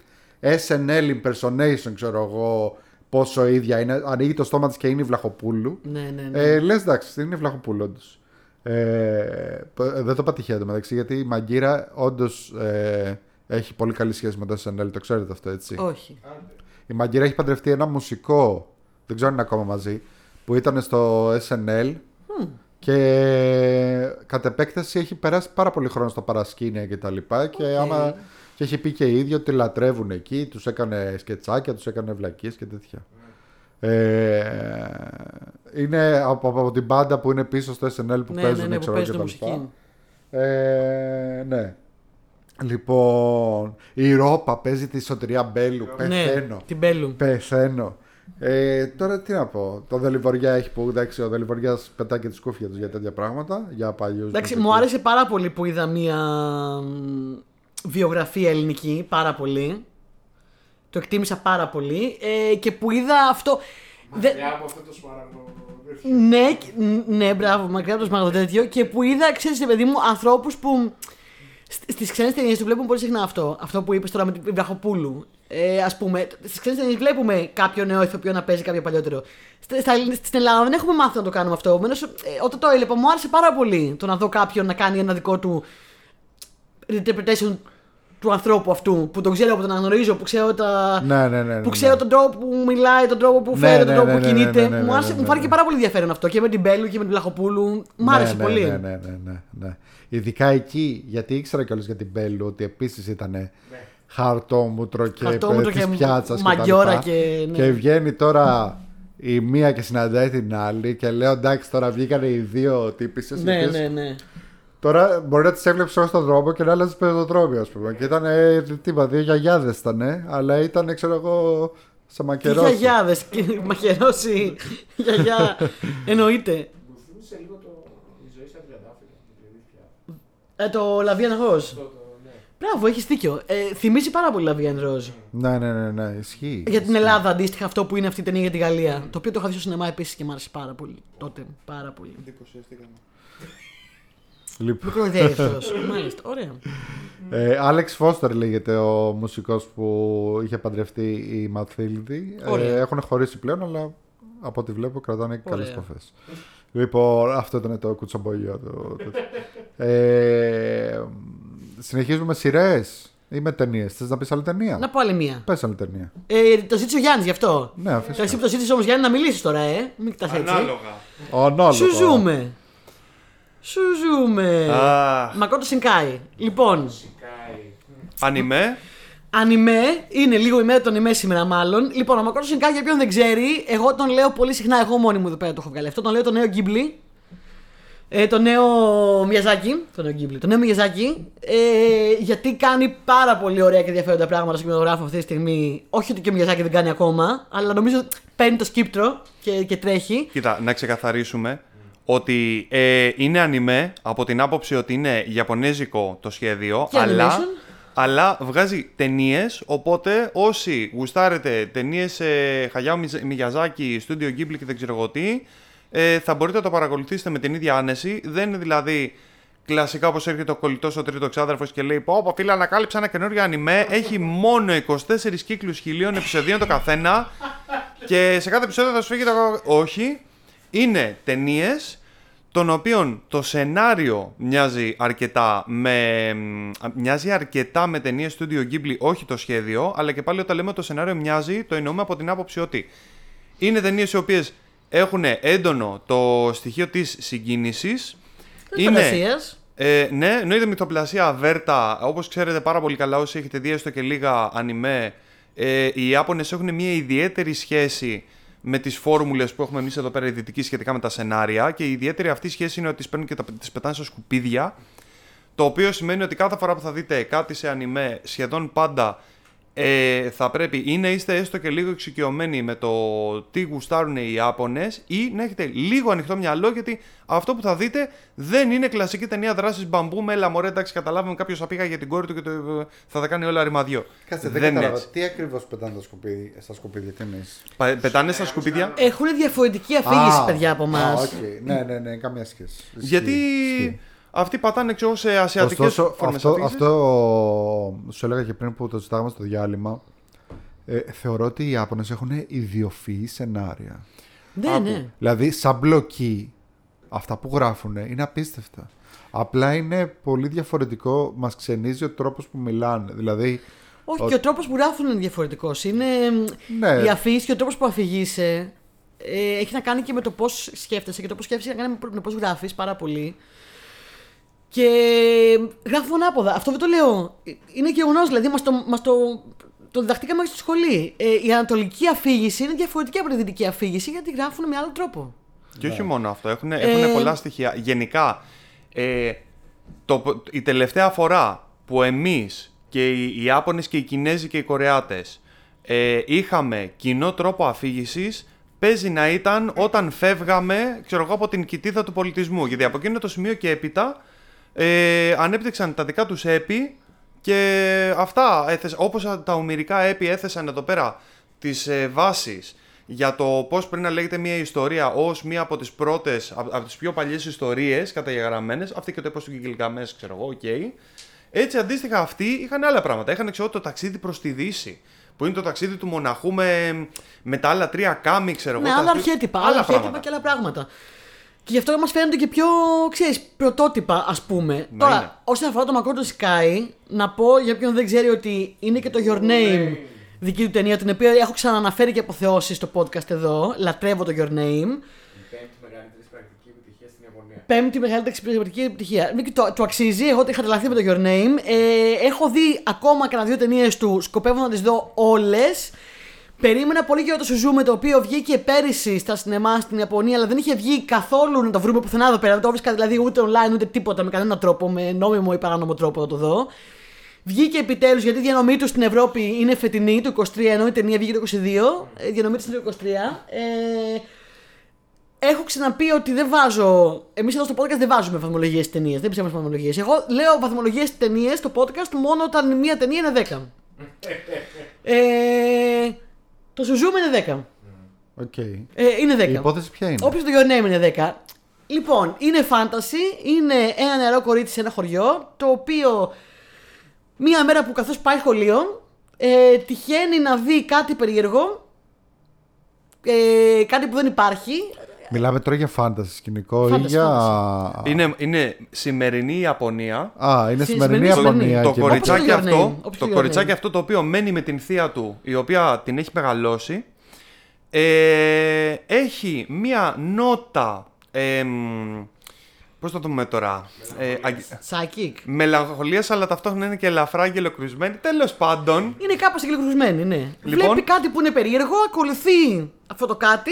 SNL impersonation, ξέρω εγώ πόσο ίδια είναι. Ανοίγει το στόμα της και είναι η Βλαχοπούλου. Ναι, ναι, ναι. Ε, λες εντάξει, είναι η Βλαχοπούλου όντως. Ε, π- δεν το πατυχαίνω μεταξύ γιατί η Μαγκύρα όντως έχει πολύ καλή σχέση με το SNL, το ξέρετε αυτό έτσι; Όχι. Η Μαγκύρα έχει παντρευτεί ένα μουσικό, δεν ξέρω αν είναι ακόμα μαζί, που ήταν στο SNL και κατ' επέκταση έχει περάσει πάρα πολύ χρόνο στο παρασκήνια και τα λοιπά και, άμα, και έχει πει και οι ίδιοι ότι λατρεύουν εκεί, τους έκανε σκετσάκια, τους έκανε βλακίες και τέτοια. Ε, είναι από, από την μπάντα που είναι πίσω στο SNL που ναι, παίζουν ναι, ναι, που ξέρω, παίζει και το τα λοιπά. μουσική. Ε, ναι. Λοιπόν, η Ρόπα παίζει τη Σωτηρία Μπέλου. Πεθαίνω. Ναι, την Μπέλου. Πεθαίνω. Ε, τώρα τι να πω. Το Δελιβοριά έχει που εντάξει, ο Δελιβοριάς πετάει και τη σκούφια τους για τέτοια πράγματα. Για παλιούς. Εντάξει, μου άρεσε πάρα πολύ που είδα μία μ, βιογραφία ελληνική. Πάρα πολύ. Το εκτίμησα πάρα πολύ. Ε, και που είδα αυτό. Δε- Μακριά από αυτό το σπαραγνό. Ναι, και- ναι, μπράβο, μακριά από το σμάγο τέτοιο. Και που είδα, ξέρει, παιδί μου, ανθρώπου που στι ξένε ταινίε το βλέπουμε πολύ συχνά αυτό. Αυτό που είπε τώρα με την Βραχοπούλου. Ε, Α πούμε, στι ξένε ταινίε βλέπουμε κάποιο νέο ηθοποιό να παίζει κάποιο παλιότερο. Στα- στα- Στην Ελλάδα δεν έχουμε μάθει να το κάνουμε αυτό. Επομένως, ε, όταν το έλεπα, μου άρεσε πάρα πολύ το να δω κάποιον να κάνει ένα δικό του interpretation του ανθρώπου αυτού. Που τον ξέρω, που τον αναγνωρίζω, που ξέρω τα. Ναι, ναι, ναι. ναι, Που ξέρω τον τρόπο που μιλάει, τον τρόπο που Ναι, φέρεται, ναι, τον τρόπο ναι, που ναι, κινείται. ναι, ναι, Μου άρεσε, ναι, μου ναι, φάνηκε ναι. πάρα πολύ ενδιαφέρον αυτό και με την Μπέλου και με την Βλαχοπούλου. Μ' άρεσε ναι, πολύ. Ναι, ναι, ναι, ναι, ναι, Ειδικά εκεί, γιατί ήξερα κιόλας για την Μπέλου ότι επίσης ήταν χαρτόμουτρο και, Χαρτόμουτρο της και πιάτσα μαγιόρα και- ναι. και βγαίνει τώρα η μία και συναντάει την άλλη και λέω εντάξει τώρα βγήκανε οι δύο τύπησε. Ναι, ναι, ναι. Τώρα μπορεί να τις έβλεψε όλο στον δρόμο και να άλλαζε πεζοδρόμιο, ας πούμε. Και ήταν ε, τίποτα, δύο γιαγιάδες ήταν, αλλά ήταν, ξέρω εγώ, σε Τι μακερό. γιαγιάδες, μαχαιρώσει. Γιαγιά. Εννοείται. Μου θύμισε λίγο το η ζωή στα τριαντάφυλλα. την αλήθεια. Ε, το Λαβίαν Ροζ. Το, το, ναι. Μπράβο, έχεις δίκιο. Ε, θυμίζει πάρα πολύ Λαβίαν Ροζ. Ναι, ναι, ναι, ναι, ισχύει. Για την Ελλάδα αντίστοιχα αυτό που είναι αυτή η ταινία για τη Γαλλία. Το οποίο το είχα δει στο σινεμά επίσης και μου άρεσε πάρα πολύ. Τότε. Πάρα πολύ. Λοιπόν, Μικροειδέα αυτό. Μάλιστα. Ωραία. ε, Άλεξ Φώστερ λέγεται ο μουσικός που είχε παντρευτεί η Ματθίλδη. Ε, Ωραία. έχουν χωρίσει πλέον, αλλά από ό,τι βλέπω κρατάνε καλές Ωραία. επαφές. Λοιπόν, αυτό ήταν το κουτσομπολιό. Το, το- ε, συνεχίζουμε με σειρές ή με ταινίες. Θες να πεις άλλη ταινία; Να πω άλλη μία. Πες άλλη ταινία. Ε, το ζήτησε ο Γιάννης γι' αυτό. Ναι, Τώρα εσύ αφήστε. που το ζήτησε όμως Γιάννη να μιλήσεις τώρα, ε. Μην κοιτάς έτσι. Ανάλογα. Ονόλογο. Σου ζούμε. Σου ζούμε. Αχ. Μακότο Σινκάι. Λοιπόν, Σικάει. Ανιμέ. Ανιμέ, είναι λίγο η μέρα των ανιμέ σήμερα μάλλον. Λοιπόν, ο Μακρό Σινκάκη, για ποιον δεν ξέρει, εγώ τον λέω πολύ συχνά, εγώ μόνη μου εδώ πέρα το έχω βγάλει αυτό. Τον λέω το νέο Ghibli. Ε, το νέο Μιαζάκι. Το νέο Ghibli. Το νέο Μιαζάκι. Ε, γιατί κάνει πάρα πολύ ωραία και ενδιαφέροντα πράγματα στο κινηματογράφο αυτή τη στιγμή. Όχι ότι και ο Μιαζάκι δεν κάνει ακόμα, αλλά νομίζω παίρνει το σκύπτρο και, και τρέχει. Κοίτα, να ξεκαθαρίσουμε ότι ε, είναι ανιμέ από την άποψη ότι είναι ιαπωνέζικο το σχέδιο, Και αλλά, animation. αλλά βγάζει ταινίες. Οπότε όσοι γουστάρετε ταινίες ε, Χαγιάου Μιγιαζάκη, Studio Ghibli και δεν ξέρω εγώ τι, ε, θα μπορείτε να το παρακολουθήσετε με την ίδια άνεση. Δεν είναι δηλαδή κλασικά όπως έρχεται ο κολλητός ο τρίτος ξάδερφος και λέει: Πω, πω φίλε, ανακάλυψα ένα καινούριο ανιμέ. Έχει μόνο 24 κύκλους χιλίων επεισοδίων το καθένα. και σε κάθε επεισόδιο θα σου φύγει το. Όχι. Είναι ταινίες των οποίων το σενάριο μοιάζει αρκετά με, μ, μοιάζει αρκετά με ταινίες Studio Ghibli, όχι το σχέδιο, αλλά και πάλι όταν λέμε το σενάριο μοιάζει, το εννοούμε από την άποψη ότι είναι ταινίες οι οποίες έχουν έντονο το στοιχείο της συγκίνησης. Φαντασίας. Ε, ναι, εννοείται μυθοπλασία αβέρτα. Όπως ξέρετε πάρα πολύ καλά, όσοι έχετε δει έστω και λίγα ανιμέ, ε, οι Ιάπωνες έχουν μια ιδιαίτερη σχέση με τις φόρμουλες που έχουμε εμείς εδώ πέρα οι δυτικοί σχετικά με τα σενάρια. Και η ιδιαίτερη αυτή σχέση είναι ότι τις παίρνουν και τις πετάνε στα σκουπίδια. Το οποίο σημαίνει ότι κάθε φορά που θα δείτε κάτι σε ανιμέ, σχεδόν πάντα ε, θα πρέπει ή να είστε έστω και λίγο εξοικειωμένοι με το τι γουστάρουν οι Ιάπωνες ή να έχετε λίγο ανοιχτό μυαλό γιατί αυτό που θα δείτε δεν είναι κλασική ταινία δράσης μπαμ μπουμ με έλα μωρέ εντάξει καταλάβουμε κάποιος θα πήγα για την κόρη του και το, θα τα κάνει όλα ρημαδιό. Κάτσε, δεν, είναι κατάλαβα. έτσι. Τι ακριβώς πετάνε τα σκουπίδια, στα σκουπίδια, τι εννοείς; Πα- Πετάνε στα σκουπίδια Έχουν διαφορετική αφήγηση, Α, παιδιά, από εμάς. α, οκ. Ναι, ναι, ναι, καμία σχέση. Ισχύει, γιατί ισχύει. Αυτοί πατάνε ξέρω σε ασιατικές Ωστόσο, φόρμες αυτό, αφήγησης. αυτό σου έλεγα και πριν που το συζητάγαμε στο διάλειμμα. Ε, θεωρώ ότι οι Ιάπωνες έχουν ιδιοφυή σενάρια. Ναι, Άκου. ναι. Δηλαδή, σαν μπλοκή, αυτά που γράφουν είναι απίστευτα. Απλά είναι πολύ διαφορετικό, μας ξενίζει ο τρόπος που μιλάνε. Δηλαδή, Όχι, Ο- και ο τρόπος που γράφουν είναι διαφορετικός. Είναι Ναι. η αφήγηση και ο τρόπος που αφηγείσαι ε, έχει να κάνει και με το πώς σκέφτεσαι και το πώς σκέφτεσαι έχει να κάνει με το πώς γράφεις πάρα πολύ. Και γράφουν ανάποδα. Αυτό δεν το λέω. Είναι γεγονός, δηλαδή μας το, μας το, το διδαχτήκαμε και στη σχολή. Ε, η ανατολική αφήγηση είναι διαφορετική από τη δυτική αφήγηση γιατί γράφουν με άλλο τρόπο. Και όχι μόνο αυτό, έχουν, Ε, έχουν πολλά στοιχεία. Γενικά, ε, το, η τελευταία φορά που εμείς και οι, οι Ιάπωνες και οι Κινέζοι και οι Κορεάτες ε, είχαμε κοινό τρόπο αφήγησης, παίζει να ήταν όταν φεύγαμε, ξέρω εγώ, από την κοιτίδα του πολιτισμού. Γιατί από εκείνο το σημείο και έπειτα ε, ανέπτυξαν τα δικά τους έπη και αυτά, έθεσαν, όπως τα ομηρικά έπη έθεσαν εδώ πέρα τις ε, βάσεις για το πώς πρέπει να λέγεται μια ιστορία ως μία από τις πρώτες, από, από τις πιο παλιές ιστορίες καταγεγραμμένες, αυτή και το έπος του Γκιλγκαμές, ξέρω εγώ, οκ. Έτσι αντίστοιχα αυτοί είχαν άλλα πράγματα. Είχαν ξέρω το ταξίδι προς τη Δύση, που είναι το ταξίδι του μοναχού με, με τα άλλα τρία kami, ξέρω Ναι, εγώ. τα άλλα οποία- αρχέτυπα. άλλα Άλλα αρχέτυπα πράγματα. και άλλα πράγματα. Και γι' αυτό μας φαίνονται και πιο, ξέρεις, πρωτότυπα, ας πούμε. Μα Τώρα, είναι. όσον αφορά το μακρό του Sky, να πω για ποιον δεν ξέρει ότι είναι και το Your Name δική του ταινία, την οποία έχω ξαναναφέρει και αποθεώσεις στο podcast εδώ. Λατρεύω το Your Name. Η πέμπτη μεγαλύτερη πρακτική επιτυχία στην Ιαπωνία. Πέμπτη μεγαλύτερη εξυπηρετική επιτυχία. Ναι, και Το, το αξίζει. Εγώ είχα τρελαθεί με το Your Name. Ε, έχω δει ακόμα κανένα δύο ταινίες του. Σκοπεύω να τις δω όλες. Περίμενα πολύ και το Σουζούμε το οποίο βγήκε πέρυσι στα σινεμά στην Ιαπωνία, αλλά δεν είχε βγει καθόλου να το βρούμε πουθενά εδώ πέρα. Δεν το βρίσκα δηλαδή ούτε online ούτε τίποτα με κανένα τρόπο, με νόμιμο ή παράνομο τρόπο να το δω. Βγήκε επιτέλους γιατί η διανομή του στην Ευρώπη είναι φετινή, το 23, ενώ η ταινία βγήκε το 22. ε, Η διανομή του είναι το 23. Ε, Έχω ξαναπεί ότι δεν βάζω. Εμείς εδώ στο podcast δεν βάζουμε βαθμολογίες στις ταινίες. Δεν ψάχνουμε βαθμολογίες. Εγώ λέω βαθμολογίες στις ταινίες στο podcast μόνο όταν μία ταινία είναι 10. ε, το Suzume είναι 10. οκ. Ε, είναι 10. Η υπόθεση ποια είναι; Όποιος το Your Name είναι 10. Λοιπόν, είναι fantasy, είναι ένα νεαρό κορίτσι σε ένα χωριό, το οποίο μία μέρα που καθώς πάει σχολείο, ε, τυχαίνει να δει κάτι περίεργο, ε, κάτι που δεν υπάρχει. Μιλάμε τώρα για φάνταση σκηνικό ή Fantasy, για. Είναι, είναι σημερινή Ιαπωνία. Α, είναι Στη- σημερινή σημερινή, Ιαπωνία. το και- κοριτσάκι Όπως το Your αυτό, Name, όπως το το Your κοριτσάκι Name. αυτό το οποίο μένει με την θεία του, η οποία την έχει μεγαλώσει, ε, έχει μία νότα, ε, πώς Πώ το πούμε τώρα. Ε, αγ- Psychic. Μελαγχολίας, αλλά ταυτόχρονα είναι και ελαφρά γελοκρουσμένη. Τέλος πάντων, Είναι κάπως εγκεκριμένη, ναι. Λοιπόν. Βλέπει κάτι που είναι περίεργο, ακολουθεί αυτό το κάτι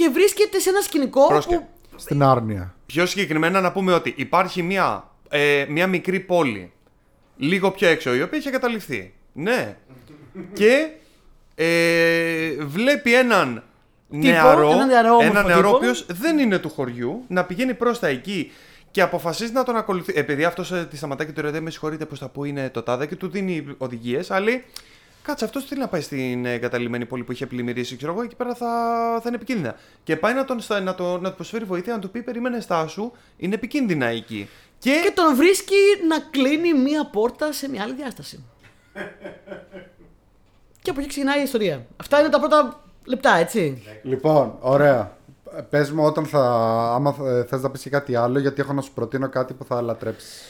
και βρίσκεται σε ένα σκηνικό Πρόσκε. που. Στην άρνοια. πιο συγκεκριμένα να πούμε ότι υπάρχει μια, ε, μια μικρή πόλη λίγο πιο έξω, η οποία έχει καταληφθεί. Ναι. και ε, βλέπει έναν νεαρό, έναν νεαρό όμορφο ένα νεαρό ο τύπο. οποίος δεν είναι του χωριού, να πηγαίνει προς τα εκεί και αποφασίζει να τον ακολουθεί. Επειδή αυτός τη σταματάει και του ρωτάει, με συγχωρείτε πώ θα που είναι το τάδε και του δίνει οδηγίες, αλλά κάτσε αυτός θέλει να πάει στην ε, εγκαταλειμμένη πόλη που είχε πλημμυρίσει, ξέρω εγώ, εκεί πέρα θα, θα είναι επικίνδυνα. Και πάει να, τον, στα- να, το, να του προσφέρει βοήθεια, να του πει: Περίμενε στάσου, είναι επικίνδυνα εκεί. Και, και τον βρίσκει να κλείνει μία πόρτα σε μια άλλη διάσταση. και από εκεί ξεκινάει η ιστορία. Αυτά είναι τα πρώτα λεπτά, έτσι. Λοιπόν, ωραία. Πες μου όταν θα. Άμα θες να πεις και κάτι άλλο, γιατί έχω να σου προτείνω κάτι που θα λατρέψεις.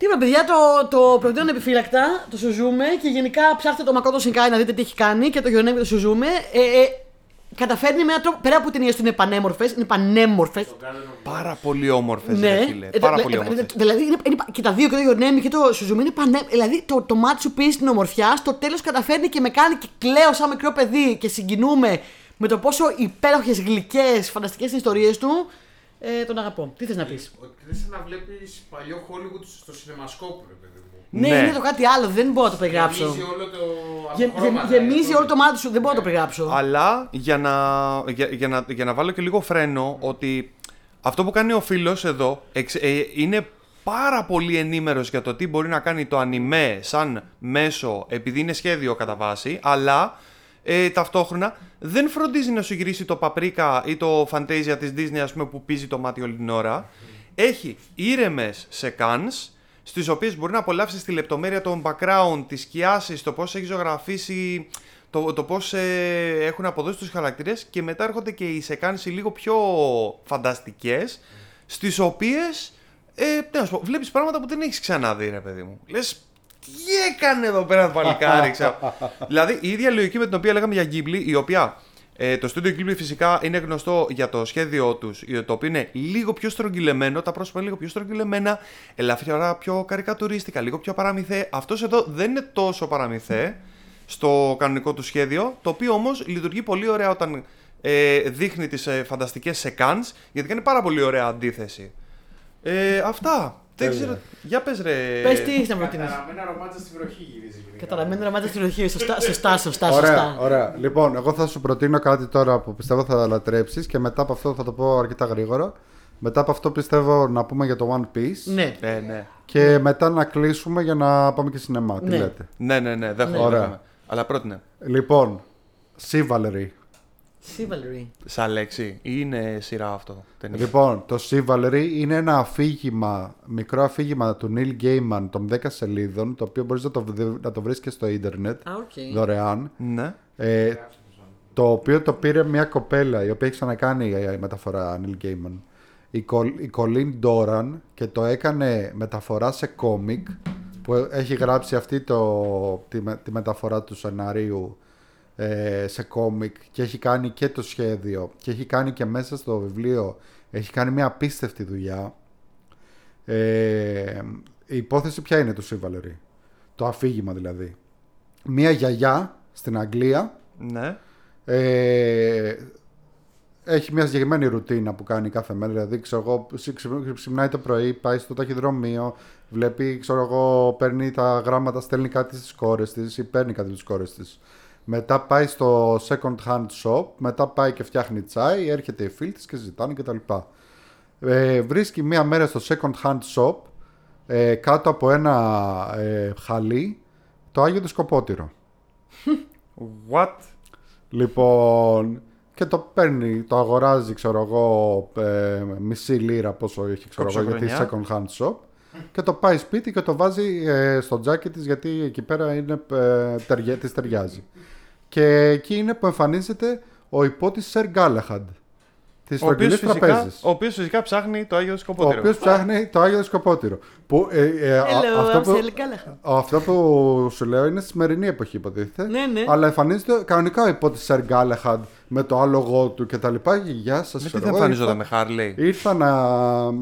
Τι είπα, παιδιά, το, το προτείνω επιφύλακτα, το Σουζούμε και γενικά ψάχτε το Μακότο Σινκάι να δείτε τι έχει κάνει και το Γιονέμι το Σουζούμε. Ε, ε, καταφέρνει με έναν τρόπο, πέρα από την ταινίε του είναι πανέμορφες, είναι πανέμορφες. πάρα πολύ όμορφες, Ναι, ρε φίλε. Ε, Πάρα δε- πολύ ε, όμορφες. Δηλαδή είναι, είναι, και τα δύο, και το Γιονέμι και το Σουζούμε είναι πανέ... Δηλαδή το, το μάτι σου πει στην ομορφιά, στο τέλος καταφέρνει και με κάνει και κλαίω σαν μικρό παιδί και συγκινούμε με το πόσο υπέροχες, γλυκές, φανταστικές ιστορίες του. Ε, τον αγαπώ. Τι θες να πεις; Ότι είναι σαν να βλέπεις παλιό Hollywood στο σινεμασκόπ, ρε παιδί μου. Ναι, Ναι. είναι το κάτι άλλο, δεν μπορώ να το περιγράψω. Γεμίζει όλο το. Γε- από χρώματα, γε- γεμίζει δηλαδή. όλο το μάτι σου, δεν μπορώ να το περιγράψω. Αλλά για να, για, για να, για να βάλω και λίγο φρένο ότι αυτό που κάνει ο φίλος εδώ εξ- ε, είναι πάρα πολύ ενήμερος για το τι μπορεί να κάνει το ανιμέ σαν μέσο επειδή είναι σχέδιο κατά βάση αλλά ε, ταυτόχρονα δεν φροντίζει να σου γυρίσει το παπρίκα ή το Fantasia της Disney ας πούμε που πίζει το μάτι όλη την ώρα έχει ήρεμες σεκάνς στις οποίες μπορεί να απολαύσεις τη λεπτομέρεια των background, τις σκιάσεις, το πώς έχει ζωγραφίσει, το, το πώς ε, έχουν αποδώσει τους χαρακτήρες και μετά έρχονται και οι σεκάνες οι λίγο πιο φανταστικές στις οποίες ε, τι να σου πω, βλέπεις πράγματα που δεν έχεις ξαναδεί ρε παιδί μου. Λες τι έκανε εδώ πέρα το παλικάρι, ξέρω. δηλαδή η ίδια λογική με την οποία λέγαμε για Ghibli, η οποία ε, το στούντιο Ghibli φυσικά είναι γνωστό για το σχέδιό τους, το οποίο είναι λίγο πιο στρογγυλεμένο, τα πρόσωπα λίγο πιο στρογγυλεμένα, ελαφριά πιο καρικατουρίστικα, λίγο πιο παραμυθέ. Αυτός εδώ δεν είναι τόσο παραμυθέ στο κανονικό του σχέδιο, το οποίο όμως λειτουργεί πολύ ωραία όταν ε, δείχνει τις ε, φανταστικές σεκάνς, γιατί κάνει πάρα πολύ ωραία αντίθεση. Ε, αυτά. Δεν Τέλεια. ξέρω. Για πες ρε. Πες τι έχεις να προτείνεις. Καταραμένα ρομάτσα στη βροχή γυρίζει. γενικά. Καταλαβαίνω να μάθει τη λογική. Σωστά, σωστά, σωστά. Ωραία, σωστά. ωραία. Λοιπόν, εγώ θα σου προτείνω κάτι τώρα που πιστεύω θα λατρέψεις και μετά από αυτό θα το πω αρκετά γρήγορα. Μετά από αυτό πιστεύω να πούμε για το One Piece. Ναι. Ε, ναι. Και μετά να κλείσουμε για να πάμε και σινεμά. Τι Ναι. λέτε. Ναι, ναι, ναι. Δέχομαι. Ωραία. δέχομαι. Αλλά πρότεινε. Λοιπόν, Sea Valerie. Chivalry. Σαν λέξη ή είναι σειρά αυτό. ταινία; Λοιπόν, το Sea Valerie είναι ένα αφήγημα, μικρό αφήγημα του Neil Gaiman των 10 σελίδων, το οποίο μπορείς να το, βρει- να το βρεις και στο ίντερνετ, Α, οκ. δωρεάν. Ναι. Ε, το οποίο το πήρε μια κοπέλα, η οποία έχει ξανακάνει ε, η μεταφορά Neil Gaiman. Η, Κολ, η Colleen Doran και το έκανε μεταφορά σε κόμικ που έχει γράψει αυτή το, τη, με- τη μεταφορά του σεναρίου ε, σε κόμικ και έχει κάνει και το σχέδιο και έχει κάνει και μέσα στο βιβλίο έχει κάνει μια απίστευτη δουλειά ε, η υπόθεση ποια είναι του Σίβαλερη το αφήγημα δηλαδή μια γιαγιά στην Αγγλία Ναι. ε, έχει μια συγκεκριμένη ρουτίνα που κάνει κάθε μέρα. Δηλαδή, ξέρω εγώ, ξυ- ξυ- ξυπνάει το πρωί, πάει στο ταχυδρομείο, βλέπει, ξέρω εγώ, παίρνει τα γράμματα, στέλνει κάτι στις κόρες της ή παίρνει κάτι στις κόρες της. Μετά πάει στο second hand shop, μετά πάει και φτιάχνει τσάι, έρχεται η φίλη της και συζητάνε κτλ. Ε, βρίσκει μία μέρα στο second hand shop ε, κάτω από ένα ε, χαλί το Άγιο του Σκοπότηρο. What? Λοιπόν, και το παίρνει, το αγοράζει, ξέρω εγώ, ε, μισή λίρα πόσο έχει, ξέρω εγώ, γιατί Κοψοχρονιά. second hand shop. Και το πάει σπίτι και το βάζει ε, στο τζάκι της γιατί εκεί πέρα είναι, ε, ταιριά, της ταιριάζει. Και εκεί είναι που εμφανίζεται ο υπότης Σερ Γκάλεχαντ της Ο οποίος, Στρογγυλής φυσικά, Τραπέζης. ο οποίος φυσικά ψάχνει το Άγιο Ο Σκοπότηρο. οποίος ψάχνει το Άγιο Σκοπότηρο. Που, ε, ε, α- Hello, αυτό, I'm που, Sally Callahan. αυτό που σου λέω είναι στη σημερινή εποχή υποτίθεται. Ναι, ναι. Αλλά εμφανίζεται κανονικά ο υπότης Σερ Γκάλεχαντ με το άλογο του κτλ. Γεια σας. Γιατί δεν εμφανίζονταν με Χάρλεϊ; Ήρθα να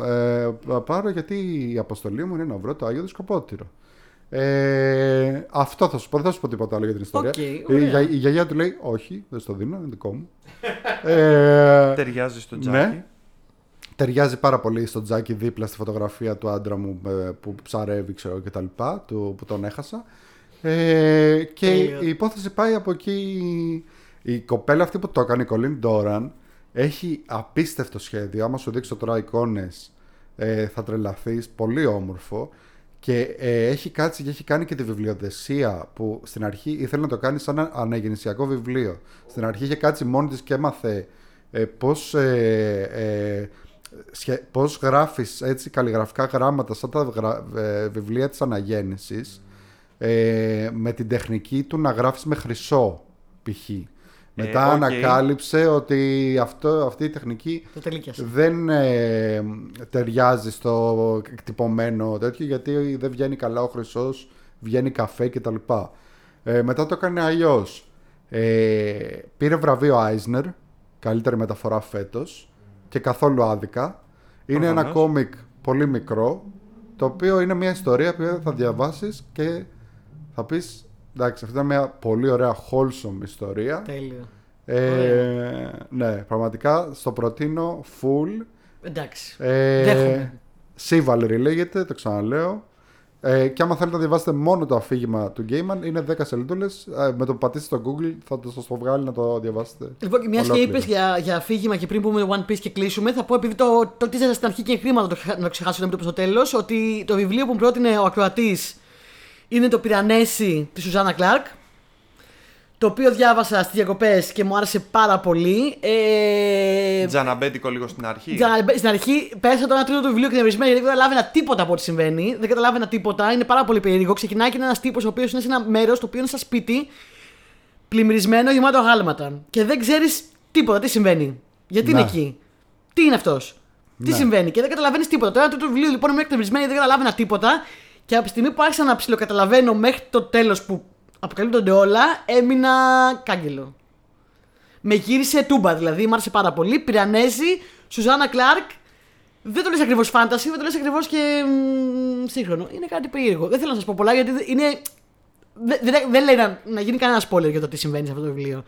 ε, να πάρω γιατί η αποστολή μου είναι να βρω το Άγιο Δισκοπότηρο. Ε, αυτό θα σου πω, δεν θα σου πω τίποτα άλλο για την ιστορία. Οκ, η, ωραία. για- η γιαγιά του λέει: Όχι, δεν στο δίνω, είναι δικό μου. ε, Ταιριάζει στο ναι. τζάκι. ταιριάζει πάρα πολύ στο τζάκι δίπλα στη φωτογραφία του άντρα μου ε, που ψαρεύει, ξέρω και τα λοιπά, του, που τον έχασα. Ε, και Τέλειο. η υπόθεση πάει από εκεί. Η κοπέλα αυτή που το έκανε, η Κολίν Ντόραν, έχει απίστευτο σχέδιο. Άμα σου δείξω τώρα εικόνες ε, θα τρελαθείς. Πολύ όμορφο. Και ε, έχει κάτσει και έχει κάνει και τη βιβλιοδεσία που στην αρχή ήθελε να το κάνει σαν ένα αναγεννησιακό βιβλίο. Στην αρχή είχε κάτσει μόνη της και έμαθε ε, πώς, ε, ε, σχε- πώς γράφεις έτσι καλλιγραφικά γράμματα σαν τα γρα- ε, βιβλία της αναγέννησης ε, με την τεχνική του να γράφεις με χρυσό π.χ. Μετά οκ. ανακάλυψε ότι αυτό, αυτή η τεχνική Το τελίκιασε. δεν ε, ταιριάζει στο εκτυπωμένο τέτοιο γιατί δεν βγαίνει καλά ο χρυσός, βγαίνει καφέ κτλ. Ε, μετά το έκανε αλλιώς. Ε, πήρε βραβείο Eisner, καλύτερη μεταφορά φέτος και καθόλου άδικα. Είναι ένα Προφανώς. κόμικ πολύ μικρό, το οποίο είναι μια ιστορία που θα διαβάσεις και θα πεις εντάξει αυτή ήταν μια πολύ ωραία wholesome ιστορία. Τέλειο. Ε, ναι, πραγματικά στο προτείνω full. Εντάξει. Ε, Δέχομαι. Chivalry λέγεται, το ξαναλέω. Ε, και άμα θέλετε να διαβάσετε μόνο το αφήγημα του Gaiman, είναι 10 σελίδουλε. με το που πατήσετε στο Google θα το σας το βγάλει να το διαβάσετε. Λοιπόν, και μιας και Ολόκληρος. είπες για, για αφήγημα και πριν πούμε One Piece και κλείσουμε, θα πω επειδή το, το τίζασα στην αρχή και χρήματα να το, ξεχα- να το ξεχάσω να μην το πω στο τέλος, ότι το βιβλίο που μου πρότεινε ο ακροατής είναι το Πυρανέση της Σουζάννα Κλάρκ. Το οποίο διάβασα στις διακοπές και μου άρεσε πάρα πολύ. Ε, Τζαναμπέτικο λίγο στην αρχή. για να- στην αρχή πέρασα το ένα τρίτο του βιβλίου κνευρισμένο γιατί δεν καταλάβαινα τίποτα από ό,τι συμβαίνει. Δεν καταλάβαινα τίποτα. Είναι πάρα πολύ περίεργο. Ξεκινάει και είναι ένας τύπος ο οποίος είναι σε ένα μέρος το οποίο είναι σαν σπίτι πλημμυρισμένο γεμάτο αγάλματα. Και δεν ξέρεις τίποτα τι συμβαίνει. Γιατί Ναι. είναι εκεί. Τι είναι αυτός. Τι Ναι. συμβαίνει. Και δεν καταλαβαίνεις τίποτα. Το ένα τρίτο του βιβλίου λοιπόν είμαι εκνευρισμένη γιατί δεν καταλάβαινα τίποτα. Και από τη στιγμή που άρχισα να ψιλοκαταλαβαίνω μέχρι το τέλος που αποκαλύπτονται όλα, έμεινα κάγκελο. Με γύρισε τούμπα δηλαδή, μ' άρεσε πάρα πολύ. Πυρανέζη, Σουζάννα Κλάρκ. Δεν το λες ακριβώς φάνταση, δεν το λες ακριβώς και μ, σύγχρονο. Είναι κάτι περίεργο. Δεν θέλω να σας πω πολλά γιατί είναι. Δεν, δεν, δεν λέει να, να γίνει κανένα spoiler για το τι συμβαίνει σε αυτό το βιβλίο.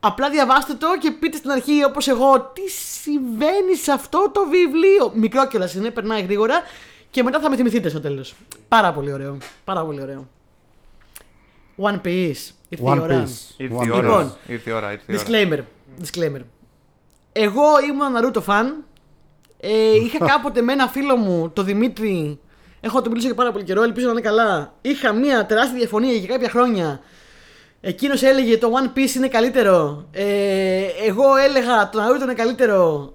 Απλά διαβάστε το και πείτε στην αρχή όπως εγώ τι συμβαίνει σε αυτό το βιβλίο. Μικρό κιόλας είναι, περνάει γρήγορα και μετά θα με θυμηθείτε στο τέλος. Πάρα πολύ ωραίο. Πάρα πολύ ωραίο. One Piece. Ήρθε η One ώρα. Piece. Ήρθε One η Piece. ώρα. Λοιπόν. Ήρθε η ώρα. Ήρθε η ώρα. Disclaimer. Disclaimer. Εγώ ήμουν Naruto fan. Ε, είχα κάποτε με ένα φίλο μου, το Δημήτρη. Έχω το μιλήσω για πάρα πολύ καιρό, ελπίζω να είναι καλά. Είχα μία τεράστια διαφωνία για κάποια χρόνια. Εκείνος έλεγε το One Piece είναι καλύτερο. Ε, εγώ έλεγα το Naruto είναι καλύτερο.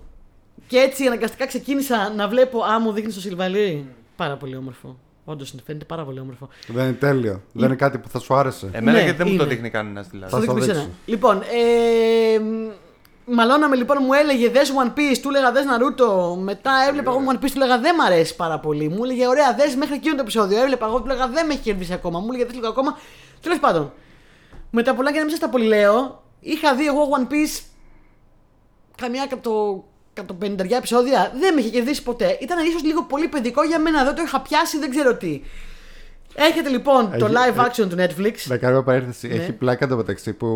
Και έτσι αναγκαστικά ξεκίνησα να βλέπω. Α, μου δείχνει το Σιλβαλί. Πάρα πολύ όμορφο. Όντως φαίνεται πάρα πολύ όμορφο. Δεν είναι τέλειο. Δεν είναι κάτι που θα σου άρεσε. Εμένα Ναι, γιατί δεν μου το είναι. δείχνει κανένα δηλαδή. Θα Στο στο δείχνω δείξω. εσένα. Λοιπόν, ε, μ, μαλώναμε λοιπόν, μου έλεγε δες One Piece, του έλεγα δες Naruto. Μετά έβλεπα εγώ One Piece, του έλεγα δεν μ' αρέσει πάρα πολύ. Μου έλεγε ωραία, δες μέχρι εκείνο το επεισόδιο. Έβλεπα εγώ, του έλεγα δεν με έχει κερδίσει ακόμα. Μου έλεγε δες λίγο ακόμα. Τέλος πάντων, με τα πολλά και να μην σας τα πολύ λέω, είχα δει εγώ One Piece καμιά κατο, κατο 50 επεισόδια. Δεν με είχε κερδίσει ποτέ. Ήταν ίσως λίγο πολύ παιδικό για μένα, δεν το είχα πιάσει, δεν ξέρω τι. Έρχεται λοιπόν το Έχει- live ε, action του Netflix. Να κάνω μια παρένθεση. Ναι. Έχει πλάκα το μεταξύ που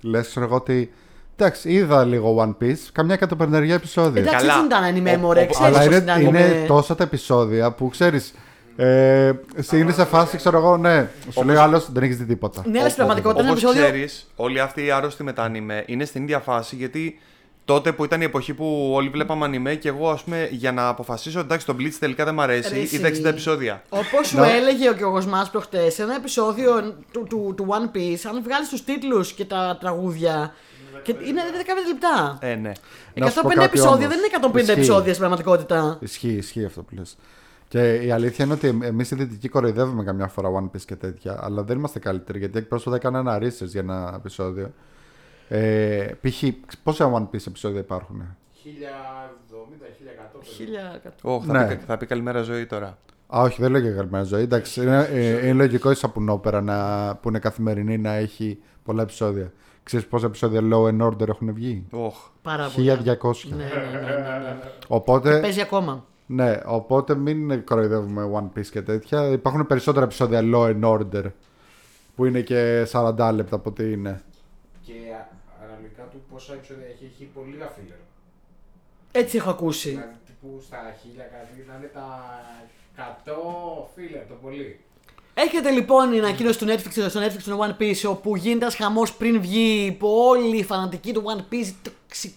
λες, ξέρω εγώ ότι. Εντάξει, είδα λίγο One Piece, καμιά 150 επεισόδια. Εντάξει, Καλά. έτσι είναι τα anime, Ο- μωρέ. ο- Ξέρεις Αλλά πώς είναι, είναι anime. είναι τόσα τα επεισόδια που ξέρεις. Ε, εσύ είναι σε φάση, ξέρω εγώ, ναι. Σου λέει άλλος δεν έχεις δει τίποτα. Ναι, αλλά στην πραγματικότητα ένα Όπως επεισόδιο. ξέρεις, όλοι αυτοί οι άρρωστοι με τα ανime είναι στην ίδια φάση γιατί τότε που ήταν η εποχή που όλοι βλέπαμε ανime και εγώ, ας πούμε, για να αποφασίσω εντάξει, το Bleach τελικά δεν μ' αρέσει, Ρε, εσύ. είδα 60 επεισόδια. Όπως σου Ναι. έλεγε ο Γιώργος μα προχτές, ένα επεισόδιο του, του, του One Piece, αν βγάλεις τους τίτλους και τα τραγούδια. Και είναι 15 λεπτά. Ε, ναι. Να σου πω 150 κάτι επεισόδια όμως. δεν είναι 150 Ισχύει. επεισόδια στην πραγματικότητα. Ισχύει, ισχύει αυτό που λες. Και η αλήθεια είναι ότι εμείς οι Δυτικοί κοροϊδεύουμε καμιά φορά One Piece και τέτοια, αλλά δεν είμαστε καλύτεροι γιατί πρόσφατα έκανα ένα research για ένα επεισόδιο. Ε, π.χ. πόσα One Piece επεισόδια υπάρχουν. 1070-1100. 1100. Ω, θα, Ναι. πει, θα πει καλημέρα ζωή τώρα. Α, όχι, δεν λέω για καλημέρα ζωή. Εντάξει, είναι, ε, είναι λογικό η σαπουνόπερα να, που είναι καθημερινή να έχει πολλά επεισόδια. Ξέρεις πόσα επεισόδια Law and Order έχουν βγει; Οχ. Πάρα πολύ. 1200. Ναι, ναι, ναι, ναι, ναι. Οπότε, Παίζει ακόμα. ναι, οπότε μην κοροϊδεύουμε One Piece και τέτοια. Υπάρχουν περισσότερα επεισόδια Law and Order που είναι και 40 λεπτά από ό,τι είναι. Και α- αναλογικά του πόσα επεισόδια έχει, έχει πολύ λίγα filler. Έτσι έχω ακούσει. Δηλαδή τύπου στα χίλια κάτι να είναι τα 100 filler το πολύ. Έρχεται λοιπόν η ανακοίνωση του Netflix στο Netflix του One Piece όπου γίνεται ένας χαμός πριν βγει που όλοι οι φανατικοί του One Piece τοξικ...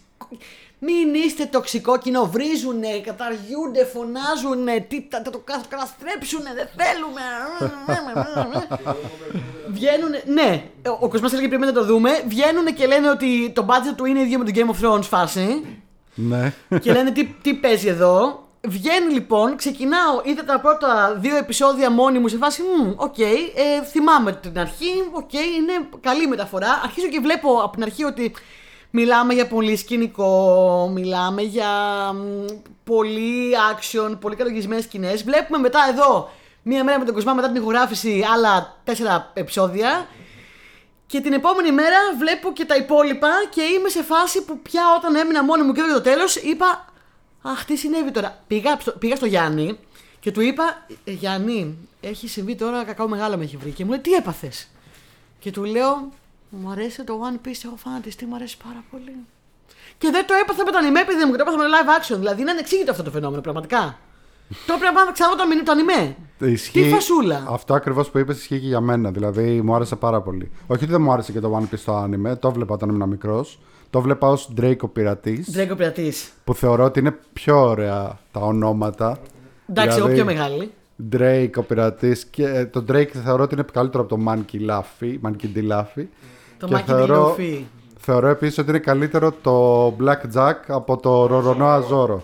Μην είστε τοξικό κοινό, βρίζουνε, καταργιούνται, φωνάζουνε, τι, θα, θα το κα- καταστρέψουνε, δεν θέλουμε. Βγαίνουνε, ναι, ο, ο Κοσμάς έλεγε πριν να το δούμε, βγαίνουνε και λένε ότι το budget του είναι ίδιο με το Game of Thrones φάση Ναι. και λένε τι, τι παίζει εδώ. Βγαίνει λοιπόν, ξεκινάω, είδα τα πρώτα δύο επεισόδια μόνη μου σε φάση, «Μμ, οκ, ε, θυμάμαι την αρχή, οκ, είναι καλή μεταφορά. Αρχίζω και βλέπω από την αρχή ότι μιλάμε για πολύ σκηνικό, μιλάμε για μ, πολύ action, πολύ καλογυρισμένες σκηνές. Βλέπουμε μετά εδώ, μία μέρα με τον Κοσμά μετά την ηχογράφηση, άλλα τέσσερα επεισόδια. Και την επόμενη μέρα βλέπω και τα υπόλοιπα και είμαι σε φάση που πια όταν έμεινα μόνη μου και είδα το τέλος, είπα Αχ, τι συνέβη τώρα. Πήγα, στο- πήγα στο Γιάννη και του είπα «Ε, Γιάννη, έχει συμβεί τώρα κακάο μεγάλο με έχει βρει. Και μου λέει Τι έπαθες; Και του λέω Μου αρέσει το One Piece, έχω φανατιστεί, μου αρέσει πάρα πολύ. Και δεν το έπαθα με το anime, παιδί μου, και το έπαθα με το live action. Δηλαδή είναι ανεξήγητο αυτό το φαινόμενο, πραγματικά. Τώρα πρέπει να ξαναδώ το, ανι- το anime. Ισχύει... Τι φασούλα. Αυτό ακριβώς που είπες ισχύει και για μένα. Δηλαδή μου άρεσε πάρα πολύ. Όχι ότι δεν μου άρεσε και το One Piece το anime, το βλέπα όταν ήμουν μικρός. Το βλέπα ως Drake ο πειρατή. Drake πειρατή. Που θεωρώ ότι είναι πιο ωραία τα ονόματα. Εντάξει, εγώ Δηλαδή, πιο μεγάλη. Drake ο πειρατή. Και ε, το Drake θεωρώ ότι είναι καλύτερο από το Monkey Luffy. Monkey D. Luffy. Το και Monkey D. θεωρώ- Luffy. Θεωρώ επίσης ότι είναι καλύτερο το Black Jack από το Roronoa Zoro.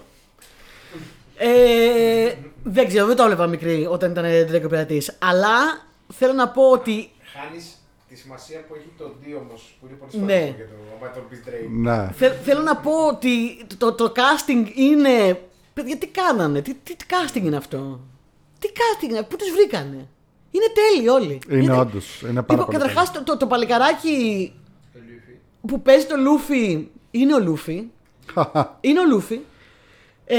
Ε, δεν ξέρω, δεν το έβλεπα μικρή όταν ήταν Drake πειρατή. Αλλά θέλω να πω ότι Χάνεις τη σημασία που έχει το D όμως, που είναι πολύ Ναι. σημαντικό για το Battle Beast Drake. Ναι. Θε- θέλω να πω ότι το, το casting είναι. Παιδιά, τι κάνανε, τι, τι, τι casting είναι αυτό; Τι casting είναι, πού του βρήκανε; Είναι τέλειοι όλοι. Είναι όντως. Είναι πάρα Λοιπόν, πολύ. καταρχάς το, το, το παλικαράκι Το Luffy. που παίζει το Λούφι είναι ο Λούφι. είναι ο Λούφι. Ε,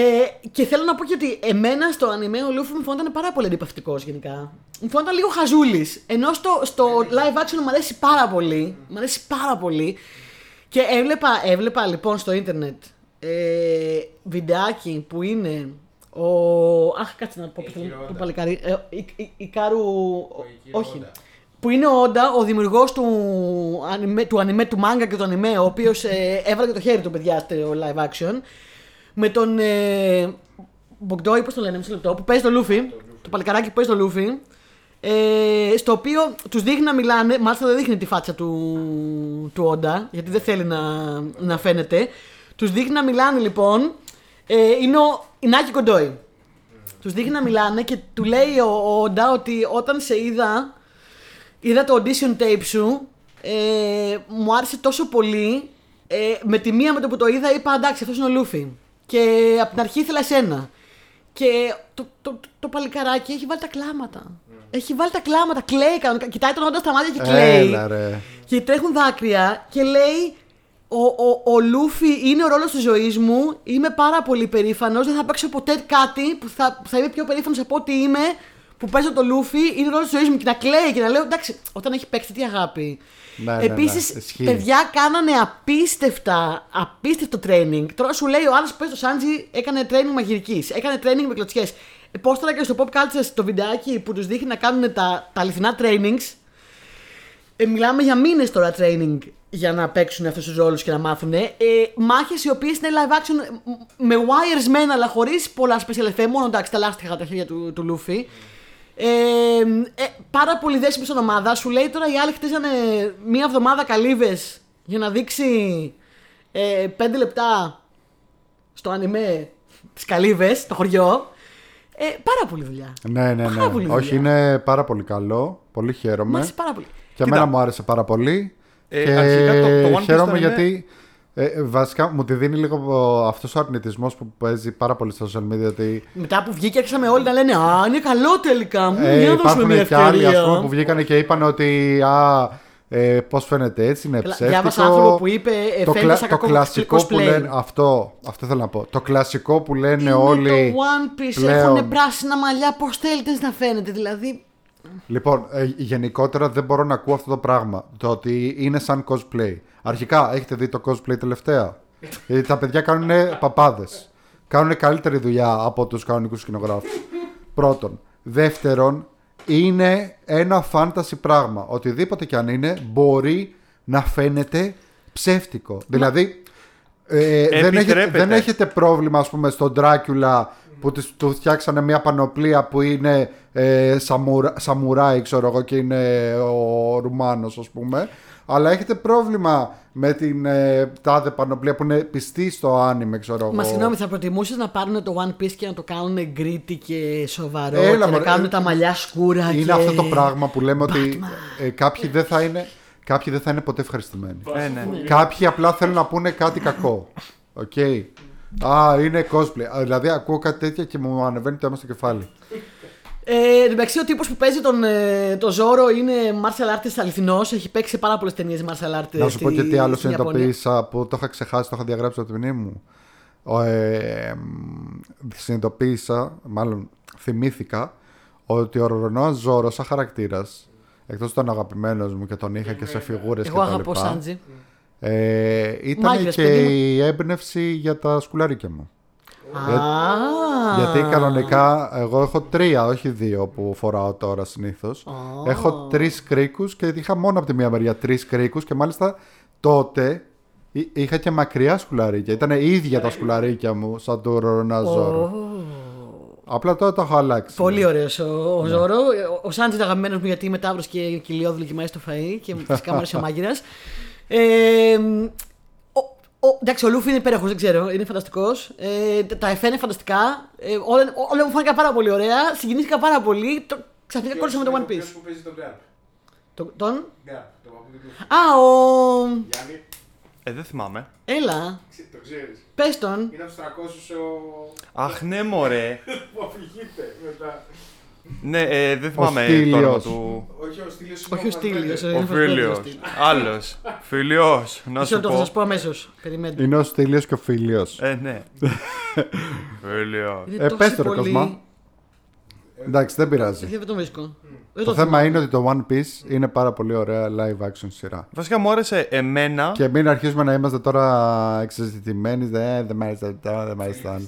και θέλω να πω και ότι εμένα στο ανημέ ο Λούφι μου φαίνονταν πάρα πολύ αντιπαυτικό γενικά. Μου φαίνονταν λίγο χαζούλης. Ενώ στο, στο live action μου αρέσει πάρα πολύ. Μου αρέσει πάρα πολύ. Και έβλεπα, έβλεπα λοιπόν στο ίντερνετ ε, βιντεάκι που είναι ο. Αχ, κάτσε να πω Eiichiro το, το Oda. παλικάρι. Ε, η, η, η Κάρου. Eiichiro όχι. Oda. Που είναι ο Όντα, ο δημιουργός του ανιμέ, του ανιμέ του μάγκα και του ανιμέ, ο οποίος ε, έβαλε και το χέρι του παιδιά στο live action. Με τον. Ε, Μπογκδόη, πώς το λένε, μισό λεπτό, που παίζει το Λούφι. Το παλικαράκι που παίζει το Λούφι. Ε, στο οποίο τους δείχνει να μιλάνε, μάλιστα δεν δείχνει τη φάτσα του, του Όντα, γιατί δεν θέλει να, να φαίνεται. Τους δείχνει να μιλάνε λοιπόν. Ε, είναι ο Ινάκη Κοντόη. Τους δείχνει να μιλάνε και του λέει ο, ο Όντα ότι όταν σε είδα, είδα το audition tape σου, ε, μου άρεσε τόσο πολύ. Ε, με τη μία με το που το είδα είπα εντάξει αυτός είναι ο Λούφι. Και από την αρχή ήθελα εσένα. Και το, το, το, το παλικαράκι έχει βάλει τα κλάματα. Έχει βάλει τα κλάματα, κλαίει κανονικά. Κοιτάει τον όντα στα μάτια και κλαίει. Έλα ρε. Και τρέχουν δάκρυα και λέει ο, ο, ο Λούφι είναι ο ρόλος της ζωής μου, είμαι πάρα πολύ περήφανος, δεν θα παίξω ποτέ κάτι που θα, που θα είμαι πιο περήφανος από ό,τι είμαι που παίζω το Λούφι, είναι ο ρόλος της ζωής μου και να κλαίει και να λέω εντάξει, όταν έχει παίξει τι αγάπη. Ναι, ναι, ναι, Επίσης, ισχύει. παιδιά κάνανε απίστευτα, απίστευτο training. Τώρα σου λέει ο άλλος που παίζει το Σάντζι έκανε training μαγειρικής, έκανε training με κλωτσιές. Ε, πώς τώρα και στο Pop Culture το βιντεάκι που τους δείχνει να κάνουν τα, τα αληθινά trainings, ε, μιλάμε για μήνες τώρα training για να παίξουν αυτούς τους ρόλους και να μάθουν. Ε, Μάχες οι οποίες είναι live action ε, με wires μεν, αλλά χωρίς πολλά special effects. Μόνο εντάξει, τα λάστιχα τα χέρια του, του Λούφι. Ε, ε, πάρα πολύ δέσιμη στην ομάδα. Σου λέει τώρα οι άλλοι χτίζανε μία εβδομάδα καλύβες για να δείξει ε, πέντε λεπτά στο ανιμέ τις καλύβες, το χωριό. Ε, πάρα πολύ δουλειά. Ναι, ναι, Πάρα πολύ ναι. δουλειά. Όχι, είναι πάρα πολύ καλό. Πολύ Μου χαίρομαι. άρεσε πάρα πολύ. Και Κοίτα. εμένα μου άρεσε πάρα πολύ. Ε, και αρχικά το- το One Piece χαίρομαι το είναι- γιατί ε, ε, βασικά μου τη δίνει λίγο αυτός ο αρνητισμός που παίζει πάρα πολύ στα social media. Ότι Μετά που βγήκε, άρχισαμε όλοι να λένε Α, είναι καλό τελικά. Μου, ε, για να δώσουμε υπάρχουν μια και άλλοι ας πούμε, ευκαιρία. που βγήκαν και είπαν ότι α, Ε, Πώς φαίνεται έτσι, είναι Καλά, ψεύτικο. Διάβασα άνθρωπο που είπε ε, το, φαίνεται κλα- σαν το κακό κλασικό που cosplay. λένε. Αυτό, αυτό θέλω να πω. Το κλασικό που λένε Είναι όλοι. το One Piece, πλέον. έχουν πράσινα μαλλιά, πώς θέλετε να φαίνεται. Δηλαδή. Λοιπόν, ε, γενικότερα δεν μπορώ να ακούω αυτό το πράγμα. Το ότι είναι σαν cosplay. Αρχικά, έχετε δει το cosplay τελευταία; Γιατί τα παιδιά κάνουν παπάδες. Κάνουν καλύτερη δουλειά από τους κανονικούς σκηνογράφους. Πρώτον. Δεύτερον, είναι ένα fantasy πράγμα. Οτιδήποτε κι αν είναι, μπορεί να φαίνεται ψεύτικο. Δηλαδή, ε, δεν, έχετε, Επιτρέπεται. δεν έχετε πρόβλημα, ας πούμε, στον Ντράκιουλα που της- του φτιάξανε μια πανοπλία που είναι ε, σαμουρα, σαμουράι, ξέρω εγώ, και είναι ο Ρουμάνος, ας πούμε. Αλλά έχετε πρόβλημα με την ε, τάδε πανοπλία που είναι πιστή στο anime, ξέρω εγώ. Μα συγγνώμη, θα προτιμούσες να πάρουν το One Piece και να το κάνουν gritty και σοβαρό Έλα, και να μωρέ, κάνουν ε, τα μαλλιά σκούρα. Είναι και... αυτό το πράγμα που λέμε ότι ε, κάποιοι, δεν θα είναι, κάποιοι δεν θα είναι ποτέ ευχαριστημένοι. Ε, ναι. Κάποιοι απλά θέλουν να πούνε κάτι κακό. Οκ. Α, είναι cosplay. Α, Δηλαδή ακούω κάτι τέτοια και μου ανεβαίνει το αίμα στο κεφάλι. Ε, εν τω μεταξύ, ο τύπος που παίζει τον, ε, το Ζόρο είναι martial artist αληθινός. Έχει παίξει σε πάρα πολλές ταινίες martial artist. Να σου πω και τι άλλο στην Ιαπωνία. συνειδητοποίησα που το είχα ξεχάσει, το είχα διαγράψει από τη μνήμη μου. Ο, ε, μ, συνειδητοποίησα, μάλλον θυμήθηκα, ότι ο Ρονόα Ζόρο σαν χαρακτήρας, εκτός των αγαπημένων μου και τον είχα και σε φιγούρες Εγώ αγαπώ Σάντζι. Ε, ήταν Μάγειρες, και παιδί μου. η έμπνευση για τα σκουλαρίκια μου. Α, Γιατί κανονικά εγώ έχω τρία, όχι δύο που φοράω τώρα συνήθως. Έχω τρεις κρίκους και είχα μόνο από τη μία μεριά τρεις κρίκους και μάλιστα τότε εί- είχα και μακριά σκουλαρίκια. Ήταν ίδια τα σκουλαρίκια μου σαν του Ροναζόρ. Απλά τώρα το έχω αλλάξει. Πολύ ωραίος ο, ο Ναι. Ζόρο. Ο, ο Σάντζι είναι αγαπημένος μου γιατί είμαι τάβρο και κοιλιόδουλη και μου αρέσει το φαΐ και φυσικά μου αρέσει ο μάγειρας. Ε, ο, ο, εντάξει, ο Λούφι είναι υπέροχος, δεν ξέρω, είναι φανταστικός. Ε, τα- τα εφέ είναι φανταστικά. Ε, όλα, όλα μου φάνηκαν πάρα πολύ ωραία. Συγκινήθηκα πάρα πολύ. Το, ξαφνικά κόλλησα με το One Ποιος Piece. που παίζει τον Γκάρπ. Το, τον; Γκάρπ, το παππούδι του. Α, ο. Γιάννη, Ε, δεν θυμάμαι. Έλα, ξε- το ξέρεις. πες τον. Είναι από τους 300 ο... Αχ, ναι, μωρέ. που αφηγείται μετά. ναι, ε, δεν θυμάμαι το Στήλιος. όνομα του. Όχι ο Στήλιος. Όχι ο Στήλιος. Ο Φίλιος. Άλλος. Φίλιος. Να Μισό σου λεπτό, θα σας πω. πω αμέσως. Περιμένετε. Είναι ο Στήλιος και ο Φίλιος. Ε, ναι. Φίλιος. Είναι Ε, τόσοι πες το, ρε, πολλοί. Κοσμά. Εντάξει, δεν πειράζει. Δεν το βρίσκω. Δεν Το θυμάμαι. θέμα είναι ότι το One Piece είναι πάρα πολύ ωραία live action σειρά. Βασικά μου άρεσε εμένα. Και μην αρχίσουμε να είμαστε τώρα εξεζητημένοι. Δεν δεν μ' άρεσε αυτό, δεν μ' άρεσε το άλλο.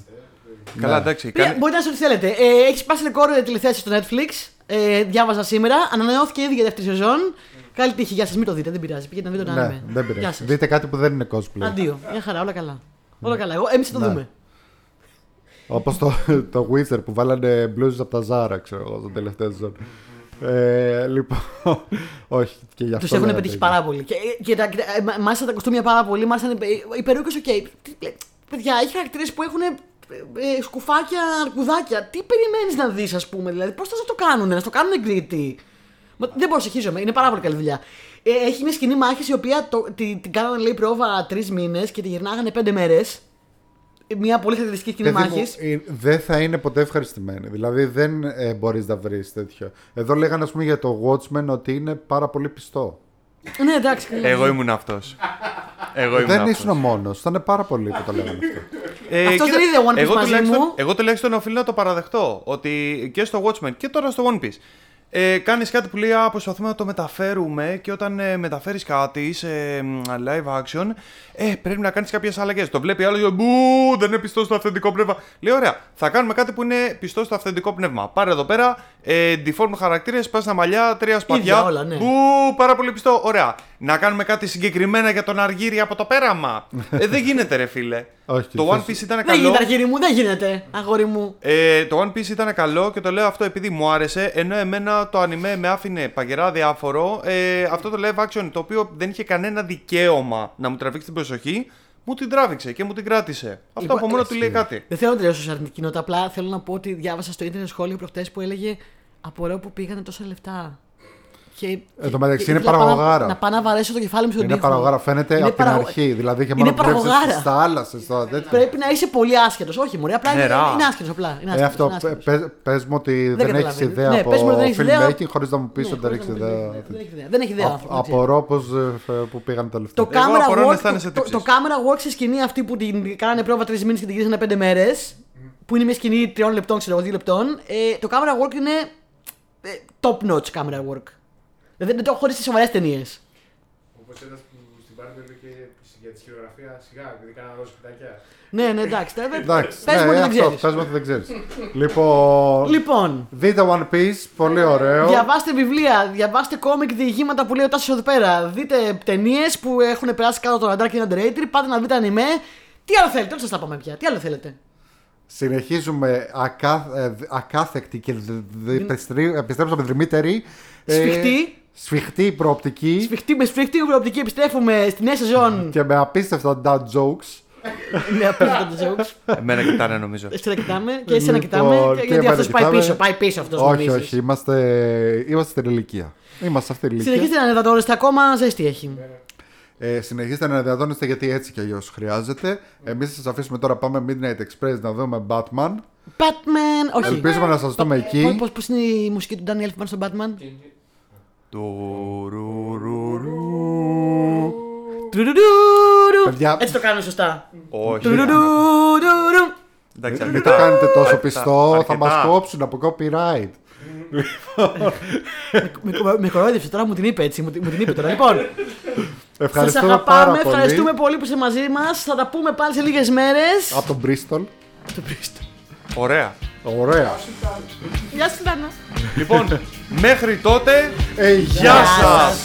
Καλά, Ναι. εντάξει. Πήγα- κάνει- Μπορείτε να σου ό,τι θέλετε. Ε, έχεις σπάσει ρεκόρ ε, τηλεθέαση στο Netflix. Ε, διάβαζα σήμερα. Ανανεώθηκε ήδη για δεύτερη σεζόν. Καλή τύχη. Γεια σας, μην το δείτε, δεν πειράζει. Πήγαινε να δείτε το Ναι, anime. δεν Γεια πειράζει. σας. Δείτε κάτι που δεν είναι cosplay. Αντίο. Μια χαρά, όλα καλά. Όλα καλά. Εγώ, εμείς θα το Ναι. δούμε. Όπως το, το Witcher που βάλανε μπλούζες από τα Zara, ξέρω εγώ, στο τελευταίο σεζόν. Ε, λοιπόν, όχι, και γι' αυτό. Του έχουν λέγατε πετύχει ίδια. πάρα πολύ. Και, και τα, και τα- ε, μ' άρεσαν τα κοστούμια πάρα πολύ. Μ' άρεσαν οι- οι περούκες, οκ. Τι- ε, Παιδιά, έχει χαρακτήρες που έχουν ε, ε, σκουφάκια, αρκουδάκια. Τι περιμένεις να δεις, ας πούμε. Δηλαδή, πώς θα σου το κάνουν, να στο κάνουν gritty. Μα δεν προσεχίζομαι, είναι πάρα πολύ καλή δουλειά. Ε, έχει μια σκηνή μάχης η οποία το, την, την κάνανε λέει πρόβα τρεις μήνες και τη γυρνάγανε πέντε μέρες. Μια πολύ χαρακτηριστική σκηνή Παιδί μου, μάχης. ε, δεν θα είναι ποτέ ευχαριστημένοι. Δηλαδή δεν ε, μπορείς να βρεις τέτοιο. Εδώ λέγανε, ας πούμε, για το Watchmen ότι είναι πάρα πολύ πιστό. Ναι, εντάξει. καλά. Εγώ ήμουν αυτός. Εγώ ήμουν δεν αυτός. ήσουν ο μόνο. Ήταν πάρα πολλοί που το λέγανε αυτό. Ε, Αυτός κοίτα, δεν είδε One Piece εγώ μαζί τουλάχιστον- μου. Εγώ τουλάχιστον οφείλω να το παραδεχτώ. Ότι και στο Watchmen και τώρα στο One Piece. Ε, Κάνεις κάτι που λέει, α, προσπαθούμε να το μεταφέρουμε και όταν ε, μεταφέρεις κάτι σε μ, live action, ε, πρέπει να κάνεις κάποιες αλλαγές. Το βλέπει άλλο και μπου, δεν είναι πιστό στο αυθεντικό πνεύμα. Λέει, ωραία, θα κάνουμε κάτι που είναι πιστό στο αυθεντικό πνεύμα. Πάρε εδώ πέρα, ε, deform χαρακτήρες, πας στα μαλλιά, τρία σπαθιά. όλα, ναι. Μπου, πάρα πολύ πιστό. Ωραία. Να κάνουμε κάτι συγκεκριμένα για τον Αργύρι από το πέραμα. ε, δεν γίνεται, ρε φίλε. Όχι, το θες- One Piece ήταν Δεν καλό. γίνεται, αρχήρι μου, δεν γίνεται, αγόρι μου. Ε, το One Piece ήταν καλό και το λέω αυτό επειδή μου άρεσε, ενώ εμένα το anime με άφηνε παγερά διάφορο. Ε, αυτό το live action το οποίο δεν είχε κανένα δικαίωμα να μου τραβήξει την προσοχή, μου την τράβηξε και μου την κράτησε. Αυτό Λοιπόν, από μόνο έτσι. του λέει κάτι. Δεν θέλω να τελειώσω σε αρνητική νότα. Απλά θέλω να πω ότι διάβασα στο ίντερνετ σχόλιο προχτές που έλεγε Απορώ που πήγανε τόσα λεφτά. Και, Εν τω μεταξύ και είναι ήθελα να πάω παραγωγάρα. Να πάω να βαρέσω το κεφάλι μου στον Είναι τοίχο. παραγωγάρα. Φαίνεται Είναι από την παραγω- αρχή. Δηλαδή είχε Είναι μόνο δουλέψει παραγωγάρα. στις θάλασσες. τέτοιο. Πρέπει να είσαι πολύ άσχετος. Όχι, μωρέ, απλά είναι, Νερά. είναι άσχετος. Απλά. Είναι Ε, άσχετος, αυτό είναι άσχετος. πε μου ότι δεν, έχεις καταλαβαίνω. ιδέα Ναι, από πες μου ότι δεν έχεις ιδέα. filmmaking χωρίς να μου πεις Ναι, ότι δεν χωρίς έχεις να ιδέα. Δεν έχεις ιδέα. Δεν έχεις ιδέα. ο άνθρωπος, έτσι. Απορώ πώς που πήγαν τα λεφτά. Το Εγώ camera, απορώ αν work, αισθάνεσαι το, το, τύψεις. το camera work σε σκηνή αυτή που την κάνανε πρόβα τρεις μήνες και την γυρίσανε πέντε μέρες, που είναι μια σκηνή τριών λεπτών, ξέρω εγώ, δύο λεπτών, ε, το camera work είναι ε, top notch camera work. Δηλαδή δεν το έχω χωρί τι σοβαρές ταινίες. Όπως ένας που στην Barbie και για τη χειρογραφία σιγά, επειδή κάνανε δώσει σπιτάκια. Ναι, ναι, εντάξει. τώρα δεν- Εντάξει, Πες μου ναι, ότι δεν αυτό, ξέρεις. πες μου ότι δεν ξέρεις. λοιπόν, Λοιπόν, δείτε One Piece, πολύ ωραίο. διαβάστε βιβλία, διαβάστε κόμικ διηγήματα που λέει ο Τάσος εδώ πέρα. Δείτε ταινίες που έχουν περάσει κάτω από το ραντάρ και είναι underrated. Πάτε να δείτε ανημέ. Τι άλλο θέλετε, δεν σας τα πάμε πια. Τι άλλο θέλετε. Συνεχίζουμε ακά, ε, ακάθεκτη και δ- δ- επιστρή- επιστρέψαμε δρυμύτερη. ε, Σφιχτή. Σφιχτή προοπτική Σφιχτή, με σφιχτή προοπτική επιστρέφουμε στη νέα σεζόν. και με απίστευτα dad jokes. με απίστευτα jokes. Εμένα κοιτάνε νομίζω. Εσένα κοιτάμε και εσένα Λοιπόν, κοιτάμε. Και και γιατί εμένα αυτός πάει κοιτάμε. πίσω. Πάει πίσω αυτός. όχι, όχι, είμαστε, είμαστε στην ηλικία. Είμαστε σε αυτή την ηλικία. Συνεχίστε να ανεδατώνεστε ακόμα, ζέστη έχει. Ε, συνεχίστε να διαδώνεστε γιατί έτσι κι αλλιώς χρειάζεται. Εμείς θα σας αφήσουμε τώρα πάμε Midnight Express να δούμε Batman. Batman, όχι. Ελπίζουμε να σας δούμε εκεί. Πώ πώς είναι η μουσική του Daniel Elfman στον Batman; Τουρουρουρου. Τουρουρουρου. Παιδιά- Έτσι το κάνουμε σωστά. Όχι. Τουρουρουρου. Εντάξει, Μην αρκετά. το κάνετε τόσο Αρκετά. πιστό, θα Αρκετά. μας κόψουν από copyright. Με- Με κορόιδεψε τώρα, μου την είπε έτσι. Μου την μου την είπε τώρα. Λοιπόν, σας Ευχαριστούμε πάρα αγαπάμε. πολύ. Ευχαριστούμε πολύ που είστε μαζί μας. Θα τα πούμε πάλι σε λίγες μέρες. Από τον Bristol. Ωραία. Ωραία. Γεια σα, Λάνα. Λοιπόν, μέχρι τότε, Ε, γεια σας!